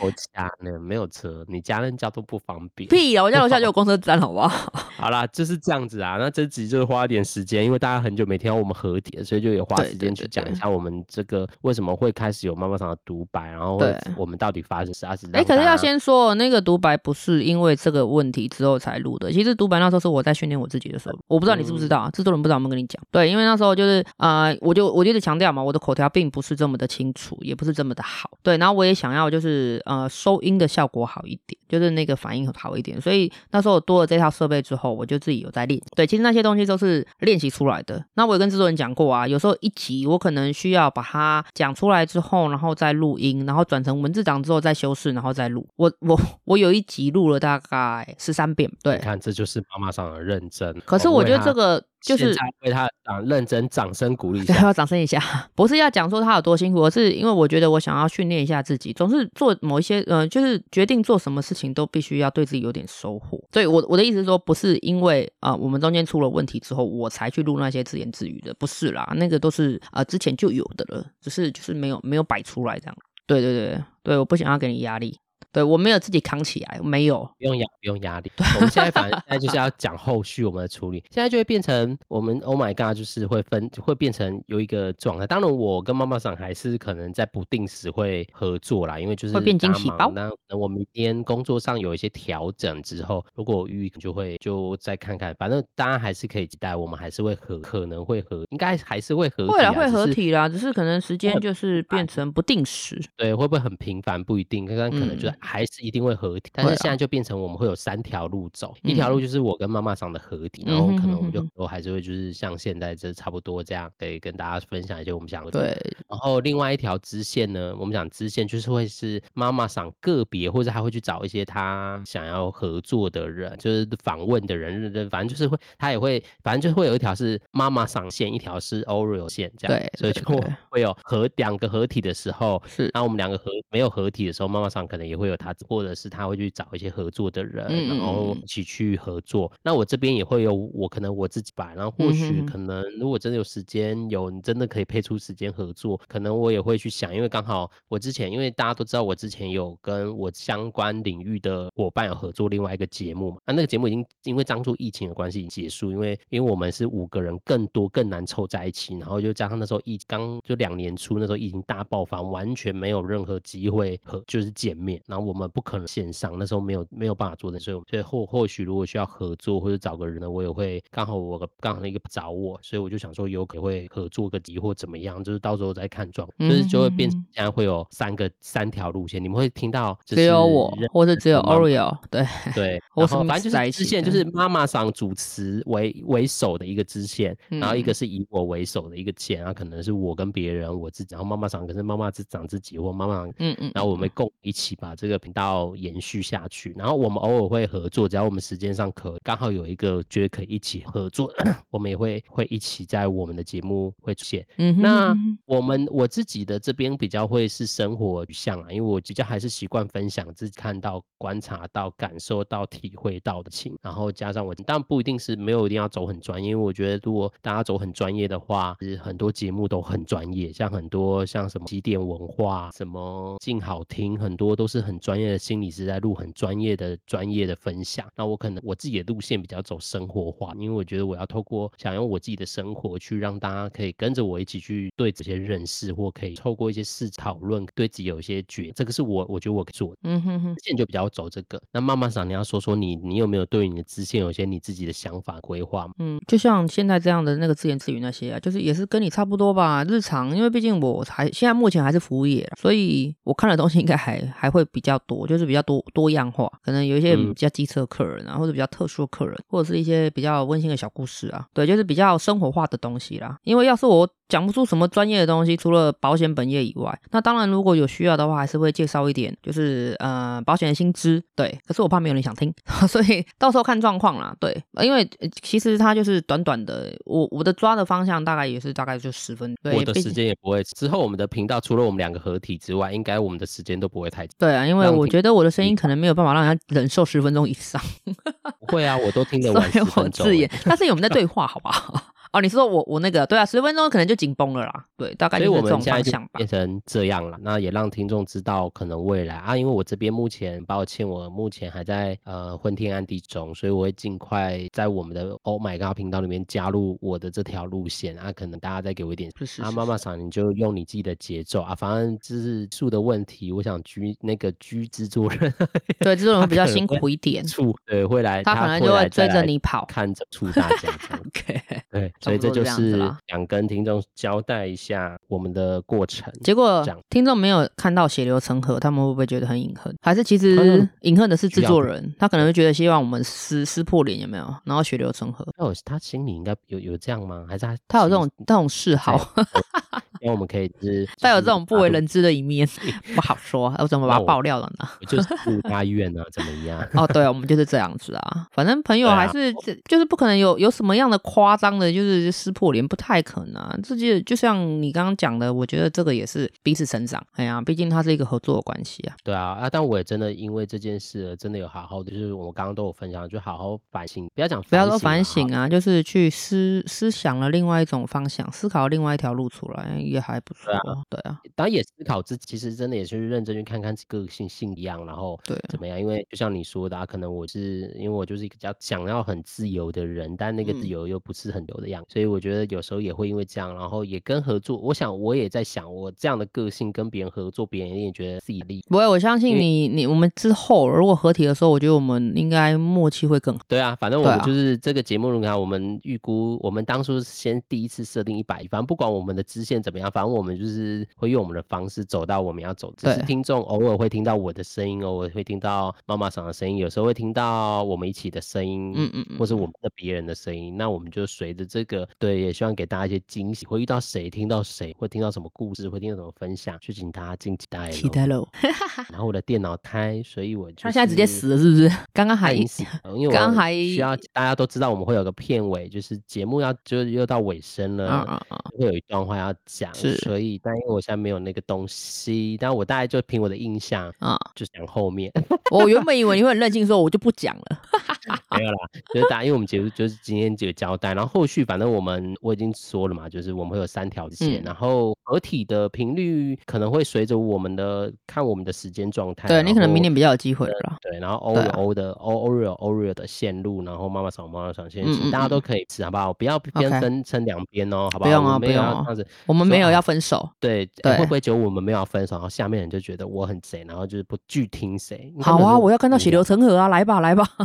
我家呢没有车，你家人交通不方便。屁啊！我家楼下就有公车站，好不好？[laughs] 好啦，就是这样子啊。那这集就是花一点时间，因为大家很久没听到我们合体了，所以就有花时间去讲一下我们这个为什么会开始有妈妈桑的独白，然后我们到底发生啥事。哎，可是要先说那个独白不是因为这个问题之后才录的。其实独白那时候是我在训练我自己的时候，我不知道你知不知道，制作人不知道我们跟你讲。对，因为那时候就是啊、呃，我就我就一直强调嘛，我的口条并不是这么的清楚，也不是这么的好。对，然后我也想要就是呃收音的效果好一点，就是那个反应好一点。所以那时候我多了这套设备之后，我就自己有在练。对，其实那些东西都是练习出来的。那我也跟制作人讲过啊，有时候一集我可能需要把它讲出来之后，然后再录音，然后转成文字档之后再修饰，然后再录。我我我有一集录了大概十三遍。对，你看这就是妈妈上的认真。可是我觉得这个。就是为他掌认真掌声鼓励，[laughs] 对，要掌声一下，[laughs] 不是要讲说他有多辛苦，而是因为我觉得我想要训练一下自己，总是做某一些，呃，就是决定做什么事情都必须要对自己有点收获。所以我我的意思是说，不是因为啊、呃、我们中间出了问题之后，我才去录那些自言自语的，不是啦，那个都是啊、呃、之前就有的了，只是就是没有没有摆出来这样。对对对对，我不想要给你压力。对，我没有自己扛起来，没有，不用压，不用压力。我们现在反正 [laughs] 现在就是要讲后续我们的处理，现在就会变成我们 Oh my God，就是会分，会变成有一个状态。当然，我跟妈妈桑还是可能在不定时会合作啦，因为就是会变惊喜包。那我明天工作上有一些调整之后，如果我遇就会就再看看。反正大家还是可以期待，我们还是会合，可能会合，应该还是会合体。会啦，会合体啦，只是可能时间就是变成不定时。对，会不会很频繁？不一定，刚刚可能就。还是一定会合体，但是现在就变成我们会有三条路走，一条路就是我跟妈妈桑的合体，然后可能我们就都还是会就是像现在这差不多这样，可以跟大家分享一些我们想的。对，然后另外一条支线呢，我们讲支线就是会是妈妈桑个别，或者他会去找一些他想要合作的人，就是访问的人，反正就是会他也会，反正就是会有一条是妈妈桑线，一条是 Oreo 线这样，对，所以就会有合两个合体的时候，是，然后我们两个合没有合体的时候，妈妈桑可能也会有。他或者是他会去找一些合作的人，然后一起去合作。嗯、那我这边也会有我可能我自己吧，然后或许可能如果真的有时间，有你真的可以配出时间合作，可能我也会去想，因为刚好我之前因为大家都知道我之前有跟我相关领域的伙伴有合作另外一个节目嘛，那那个节目已经因为当初疫情的关系已经结束，因为因为我们是五个人更多更难凑在一起，然后就加上那时候疫刚就两年初那时候疫情大爆发，完全没有任何机会和就是见面，然后我。们不可能线上，那时候没有没有办法做的，所以所以或或许如果需要合作或者找个人呢，我也会刚好我刚好那个找我，所以我就想说有可能会合作个集或怎么样，就是到时候再看状况，就是就会变成现在会有三个三条路线，你们会听到只有我，或者只有 Oreo，对对，[laughs] 然后反正就是支线就是妈妈桑主持为为首的一个支线，然后一个是以我为首的一个线，然后可能是我跟别人我自己，然后妈妈桑可是妈妈只长自己或妈妈，嗯嗯，然后我们共一起把这个。频道延续下去，然后我们偶尔会合作，只要我们时间上可刚好有一个觉得可以一起合作，[coughs] 我们也会会一起在我们的节目会出现。嗯哼，那我们我自己的这边比较会是生活取向啊，因为我比较还是习惯分享自己看到、观察到、感受到、体会到的情，然后加上我，但不一定是没有一定要走很专业，因为我觉得如果大家走很专业的话，其实很多节目都很专业，像很多像什么起点文化、什么静好听，很多都是很专。专业的心理师在录很专业的专业的分享，那我可能我自己的路线比较走生活化，因为我觉得我要透过想用我自己的生活去让大家可以跟着我一起去对这些认识，或可以透过一些事讨论，对自己有一些觉，这个是我我觉得我做的。嗯哼哼，现在就比较走这个。那妈妈想，你要说说你你有没有对你的支线有些你自己的想法规划？嗯，就像现在这样的那个自言自语那些啊，就是也是跟你差不多吧，日常，因为毕竟我还现在目前还是服务业，所以我看的东西应该还还会比较。多就是比较多多样化，可能有一些比较机车客人啊，或者比较特殊的客人，或者是一些比较温馨的小故事啊，对，就是比较生活化的东西啦。因为要是我。讲不出什么专业的东西，除了保险本业以外，那当然如果有需要的话，还是会介绍一点，就是呃保险的薪资，对。可是我怕没有人想听，[laughs] 所以到时候看状况啦，对。因为其实它就是短短的，我我的抓的方向大概也是大概就十分，对。我的时间也不会。之后我们的频道除了我们两个合体之外，应该我们的时间都不会太长。对啊，因为我觉得我的声音可能没有办法让人家忍受十分钟以上。不会啊，我都听得 [laughs] 完十分钟。但是我们在对话，好不好？哦，你是说我我那个对啊，十分钟可能就紧绷了啦，对，大概就是这种方向吧。变成这样了，那也让听众知道可能未来啊，因为我这边目前抱歉，我目前还在呃昏天暗地中，所以我会尽快在我们的 Oh My God 频道里面加入我的这条路线啊，可能大家再给我一点，是是是啊，妈妈桑你就用你自己的节奏啊，反正就是数的问题，我想居那个居制作人，[laughs] 对，制作人会比较辛苦一点，处对会来，他可能就会追着你跑，看着处大家，[laughs] OK，对。所以这就是想跟听众交代一下我们的过程。结果听众没有看到血流成河，他们会不会觉得很隐恨？还是其实隐恨的是制作人？他可能会觉得希望我们撕撕破脸，有没有？然后血流成河。哦，他心里应该有有这样吗？还是他他有这种这种嗜好？[laughs] 因为我们可以就是带有这种不为人知的一面，[laughs] 不好说。我怎么把它爆料了呢？就是住大医院啊，怎么样？[laughs] 哦，对，我们就是这样子啊。反正朋友还是就是不可能有有什么样的夸张的，就是撕破脸，不太可能啊。这就就像你刚刚讲的，我觉得这个也是彼此成长。哎呀，毕竟它是一个合作的关系啊。对啊，啊，但我也真的因为这件事，真的有好好的，就是我刚刚都有分享，就好好反省，不要讲不要说反省啊，就是去思思想了另外一种方向，思考另外一条路出来，也还不错。对啊，当然也思考自己，其实真的也是认真去看看个性性一样，然后对怎么样？因为就像你说的，啊，可能我是因为我就是一个比较想要很自由的人，但那个自由又不是很自由的样子，嗯，所以我觉得有时候也会因为这样，然后也跟合作。我想我也在想，我这样的个性跟别人合作，别人也觉得自己利。不会，我相信你，你我们之后如果合体的时候，我觉得我们应该默契会更好。对啊，反正我们就是这个节目，你看，我们预估我们当初先第一次设定一百，反正不管我们的支线怎么样，反正我们就是。会用我们的方式走到我们要走，只是听众偶尔会听到我的声音，偶尔会听到妈妈嗓的声音，有时候会听到我们一起的声音，嗯嗯嗯，或是我们的别人的声音。那我们就随着这个，对，也希望给大家一些惊喜，会遇到谁，听到谁，会听到什么故事，会听到什么分享，就请大家敬请期待，期待喽。然后我的电脑开，所以我就他现在直接死了，是不是？刚刚还死，因为刚刚还需要大家都知道，我们会有个片尾，就是节目要就又到尾声了，啊啊啊，会有一段话要讲，是，所以但因为我现在没有那个东西，但我大概就凭我的印象啊，就讲后面。[laughs] 我原本以为你会很任性，说我就不讲了。[laughs] 没有啦，就是大家因为我们结束就是今天这个交代，然后后续反正我们我已经说了嘛，就是我们会有三条线，嗯、然后合体的频率可能会随着我们的看我们的时间状态。对，你可能明年比较有机会了。对，然后 Oreo 的 Oreo Oreo 的线路，然后妈妈桑妈妈桑线，大家都可以吃，好不好？不要边分成两边哦，好不好？不用啊，不用这样子。我们没有要分手。对对，会不会觉得我们没有要分手，然后下面人就觉得我很贼，然后就是不拒听谁？好啊，我要看到血流成河啊，来吧来吧。[laughs]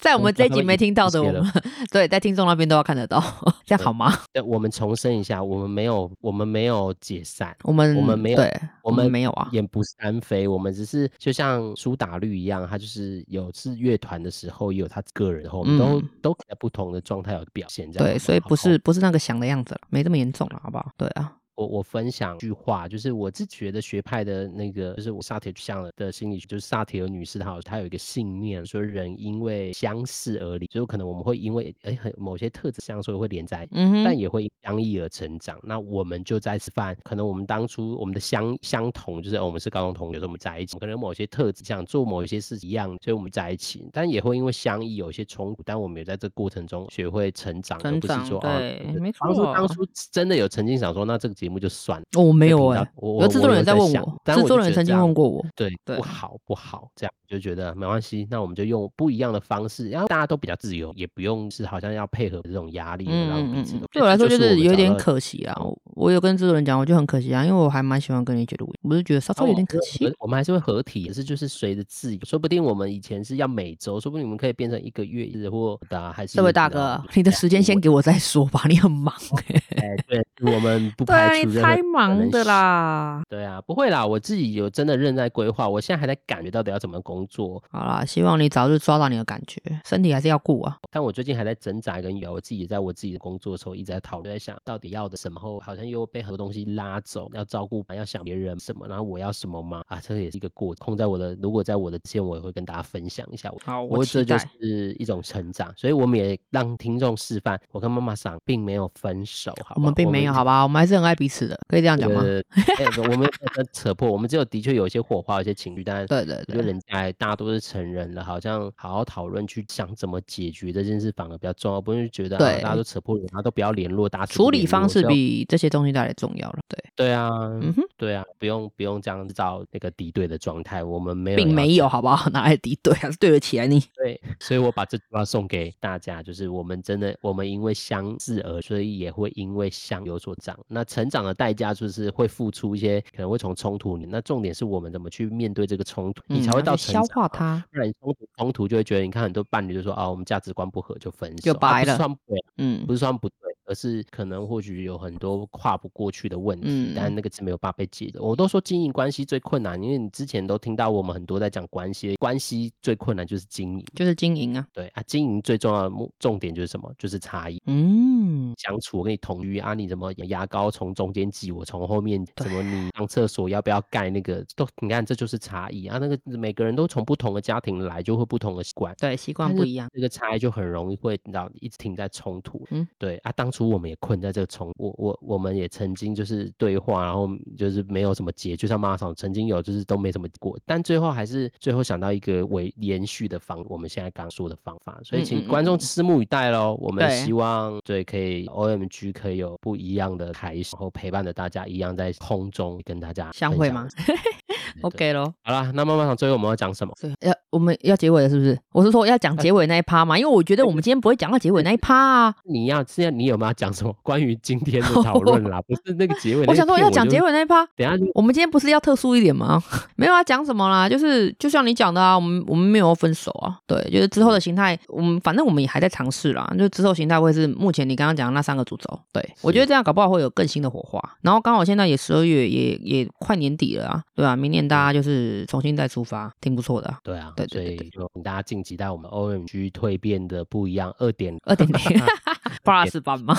在我们这一集没听到的，我们对在听众那边都要看得到，这样好吗？[laughs] 对，我们重申一下，我们没有，我们没有解散，我们我们没有，对，我们没有啊，也不是单飞，我们只是就像苏打绿一样，他就是有是乐团的时候，也有他个人，然后我们都都在不同的状态有表现，这样对，所以不是不是那个想的样子了，没这么严重了，好不好？对啊。我我分享一句话，就是我自觉得学派的那个，就是我萨提尔像的心理学，就是萨提尔女士她有她有一个信念，说人因为相似而离，就可能我们会因为哎很某些特质相似会连在一起，嗯、但也会相异而成长。那我们就在示范，可能我们当初我们的相相同，就是、哦、我们是高中同学，所以我们在一起，可能某些特质像做某一些事情一样，所以我们在一起。但也会因为相异有一些冲突，但我们也在这过程中学会成长，成长而不是说对，哦、没错。当初当初真的有曾经想说，那这个节目就算了。哦我没有哎、欸，我制作人在问我，制作人曾经问过我，对，对不好不好，这样就觉得没关系，那我们就用不一样的方式，然后大家都比较自由，也不用是好像要配合这种压力，嗯嗯嗯，对我来说就是有点可惜啊。我我有跟制作人讲，我就很可惜啊，因为我还蛮喜欢跟你一起录，我就觉得稍稍有点可惜。我们还是会合体，也是就是随着自由，说不定我们以前是要每周，说不定你们可以变成一个月日或的还是。这位大哥，你的时间先给我再说吧，你很忙哎。对，我们不排除任何。忙的啦，对啊，不会啦，我自己有真的认在规划，我现在还在感觉到底要怎么工作。好啦，希望你早日抓到你的感觉，身体还是要顾啊。但我最近还在挣扎跟摇，我自己也在我自己的工作的时候一直在讨论，在想到底要的什么后，好像又被很多东西拉走，要照顾，要想别人什么，然后我要什么吗？啊，这个也是一个过程，空在我的，如果在我的线，我也会跟大家分享一下。好，我这就是一种成长，所以我们也让听众示范，我跟妈妈桑并没有分手，好，我们并没有，好吧，我们还是很爱彼此的，可以这样讲吗？[laughs] 欸、我们扯破，我们只有的确有一些火花，有一些情绪，但对对对，就人家大家都是成人了，好像好好讨论去想怎么解决这件事反而比较重要，不是觉得、啊、大家都扯破脸，然后都不要联络，大家处理方式比这些东西带来重要了。对对啊，嗯哼，对啊，不用不用这样造那个敌对的状态，我们没有，并没有，好不好？[laughs] 哪来敌对还是对得起来你？对，所以我把这句话送给大家，就是我们真的，我们因为相似而，所以也会因为相有所长。那成长的代价就是会付出一些。可能会从冲突里，那重点是我们怎么去面对这个冲突，你才会到成消化它，不然冲突冲突就会觉得，你看很多伴侣就说啊，我们价值观不合就分手，就掰了，啊、不算不对，嗯，不是算不对。而是可能或许有很多跨不过去的问题，嗯、但那个是没有办法被解的。我都说经营关系最困难，因为你之前都听到我们很多在讲关系，关系最困难就是经营，就是经营啊。对啊，经营最重要的目重点就是什么？就是差异。嗯，相处我跟你同居啊，你怎么牙膏从中间挤，我从后面怎么你上厕所要不要盖那个？都你看这就是差异啊。那个每个人都从不同的家庭来，就会不同的习惯，对，习惯不一样，这个差异就很容易会你知道一直停在冲突。嗯，对啊，当初我们也困在这个。从我我我们也曾经就是对话，然后就是没有什么结，就像妈妈桑曾经有就是都没什么过，但最后还是最后想到一个为延续的方，我们现在刚说的方法，所以请观众拭目以待喽。我们希望对可以 OMG 可以有不一样的开始，然后陪伴着大家一样在空中跟大家相会吗 [laughs]？OK 咯，好啦，那妈妈桑最后我们要讲什么？要我们要结尾了是不是？我是说要讲结尾那一趴嘛，[laughs] 因为我觉得我们今天不会讲到结尾那一趴啊。你要现在你有没有要讲什么关于？今天的讨论啦，[laughs] 不是那个结尾。我想说要讲结尾那一趴。等下，我们今天不是要特殊一点吗？[laughs] 没有啊讲什么啦，就是就像你讲的啊，我们我们没有分手啊。对，就是之后的形态，我们反正我们也还在尝试啦。就之后形态会是目前你刚刚讲的那三个主轴。对，我觉得这样搞不好会有更新的火花。然后刚好现在也十二月，也也快年底了啊，对吧？明年大家就是重新再出发，挺不错的。对啊，对对对，就请大家敬请期待我们 OMG 蜕变的不一样二点 [laughs] 二点零。Plus 版吗？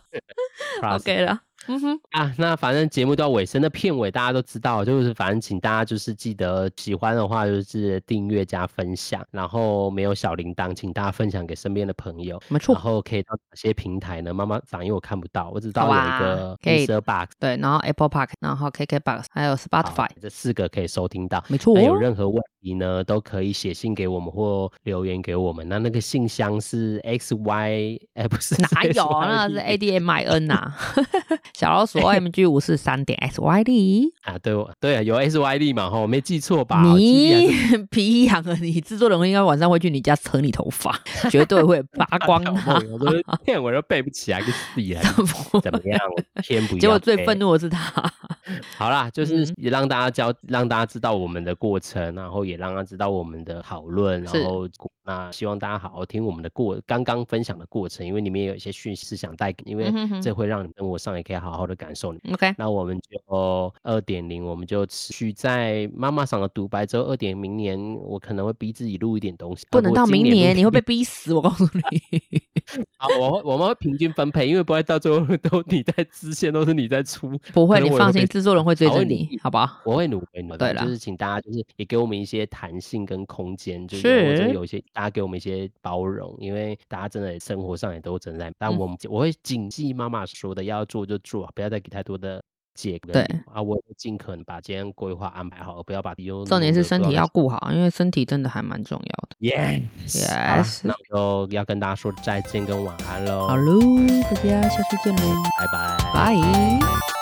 [laughs] [laughs] OK 了。嗯哼啊，那反正节目到尾声的片尾，大家都知道，就是反正请大家就是记得喜欢的话，就是订阅加分享，然后没有小铃铛，请大家分享给身边的朋友。没错。然后可以到哪些平台呢？妈妈长，因为我看不到，我只知道有一个 Mr. Box，对，然后 Apple Park，然后 KK Box，还有 Spotify，这四个可以收听到。没错。有任何问题呢，都可以写信给我们或留言给我们。那那个信箱是 X Y，哎，不是哪有啊？那是 A D M I N 呐。[laughs] 小老鼠 OMG 五四三点 S Y D 啊，对对啊，有 S Y D 嘛，哈，我没记错吧？你 [laughs] 皮痒了，你制作人应该晚上会去你家扯你头发，绝对会拔 [laughs] 光的。我都骗，我都背不起来个死人，怎么样？天不。结果最愤怒的是他。好啦，就是也让大家教，让大家知道我们的过程，然后也让他知道我们的讨论，然后那希望大家好好听我们的过刚刚分享的过程，因为里面有一些讯息想带给，因为这会让你跟我上也可以。好好的感受你 OK，那我们就二点零，我们就持续在妈妈桑的独白之后，二点明年我可能会逼自己录一点东西，不能到明年你会被逼死，我告诉你。[laughs] 好，我我们会平均分配，因为不会到最后都你在支线，都是你在出，[laughs] 不会，你放心，制作人会追着你，好不好？我会努力，努力。对了，就是请大家就是也给我们一些弹性跟空间，就是或者有一些大家给我们一些包容，因为大家真的生活上也都正在，但我们我会谨记妈妈说的，要做就做，不要再给太多的。解对啊，我尽可能把今天规划安排好，不要把。重点是身体要顾好，因为身体真的还蛮重要的。Yes，Yes，那就要跟大家说再见跟晚安喽。好喽，大家下次见喽，拜拜，拜。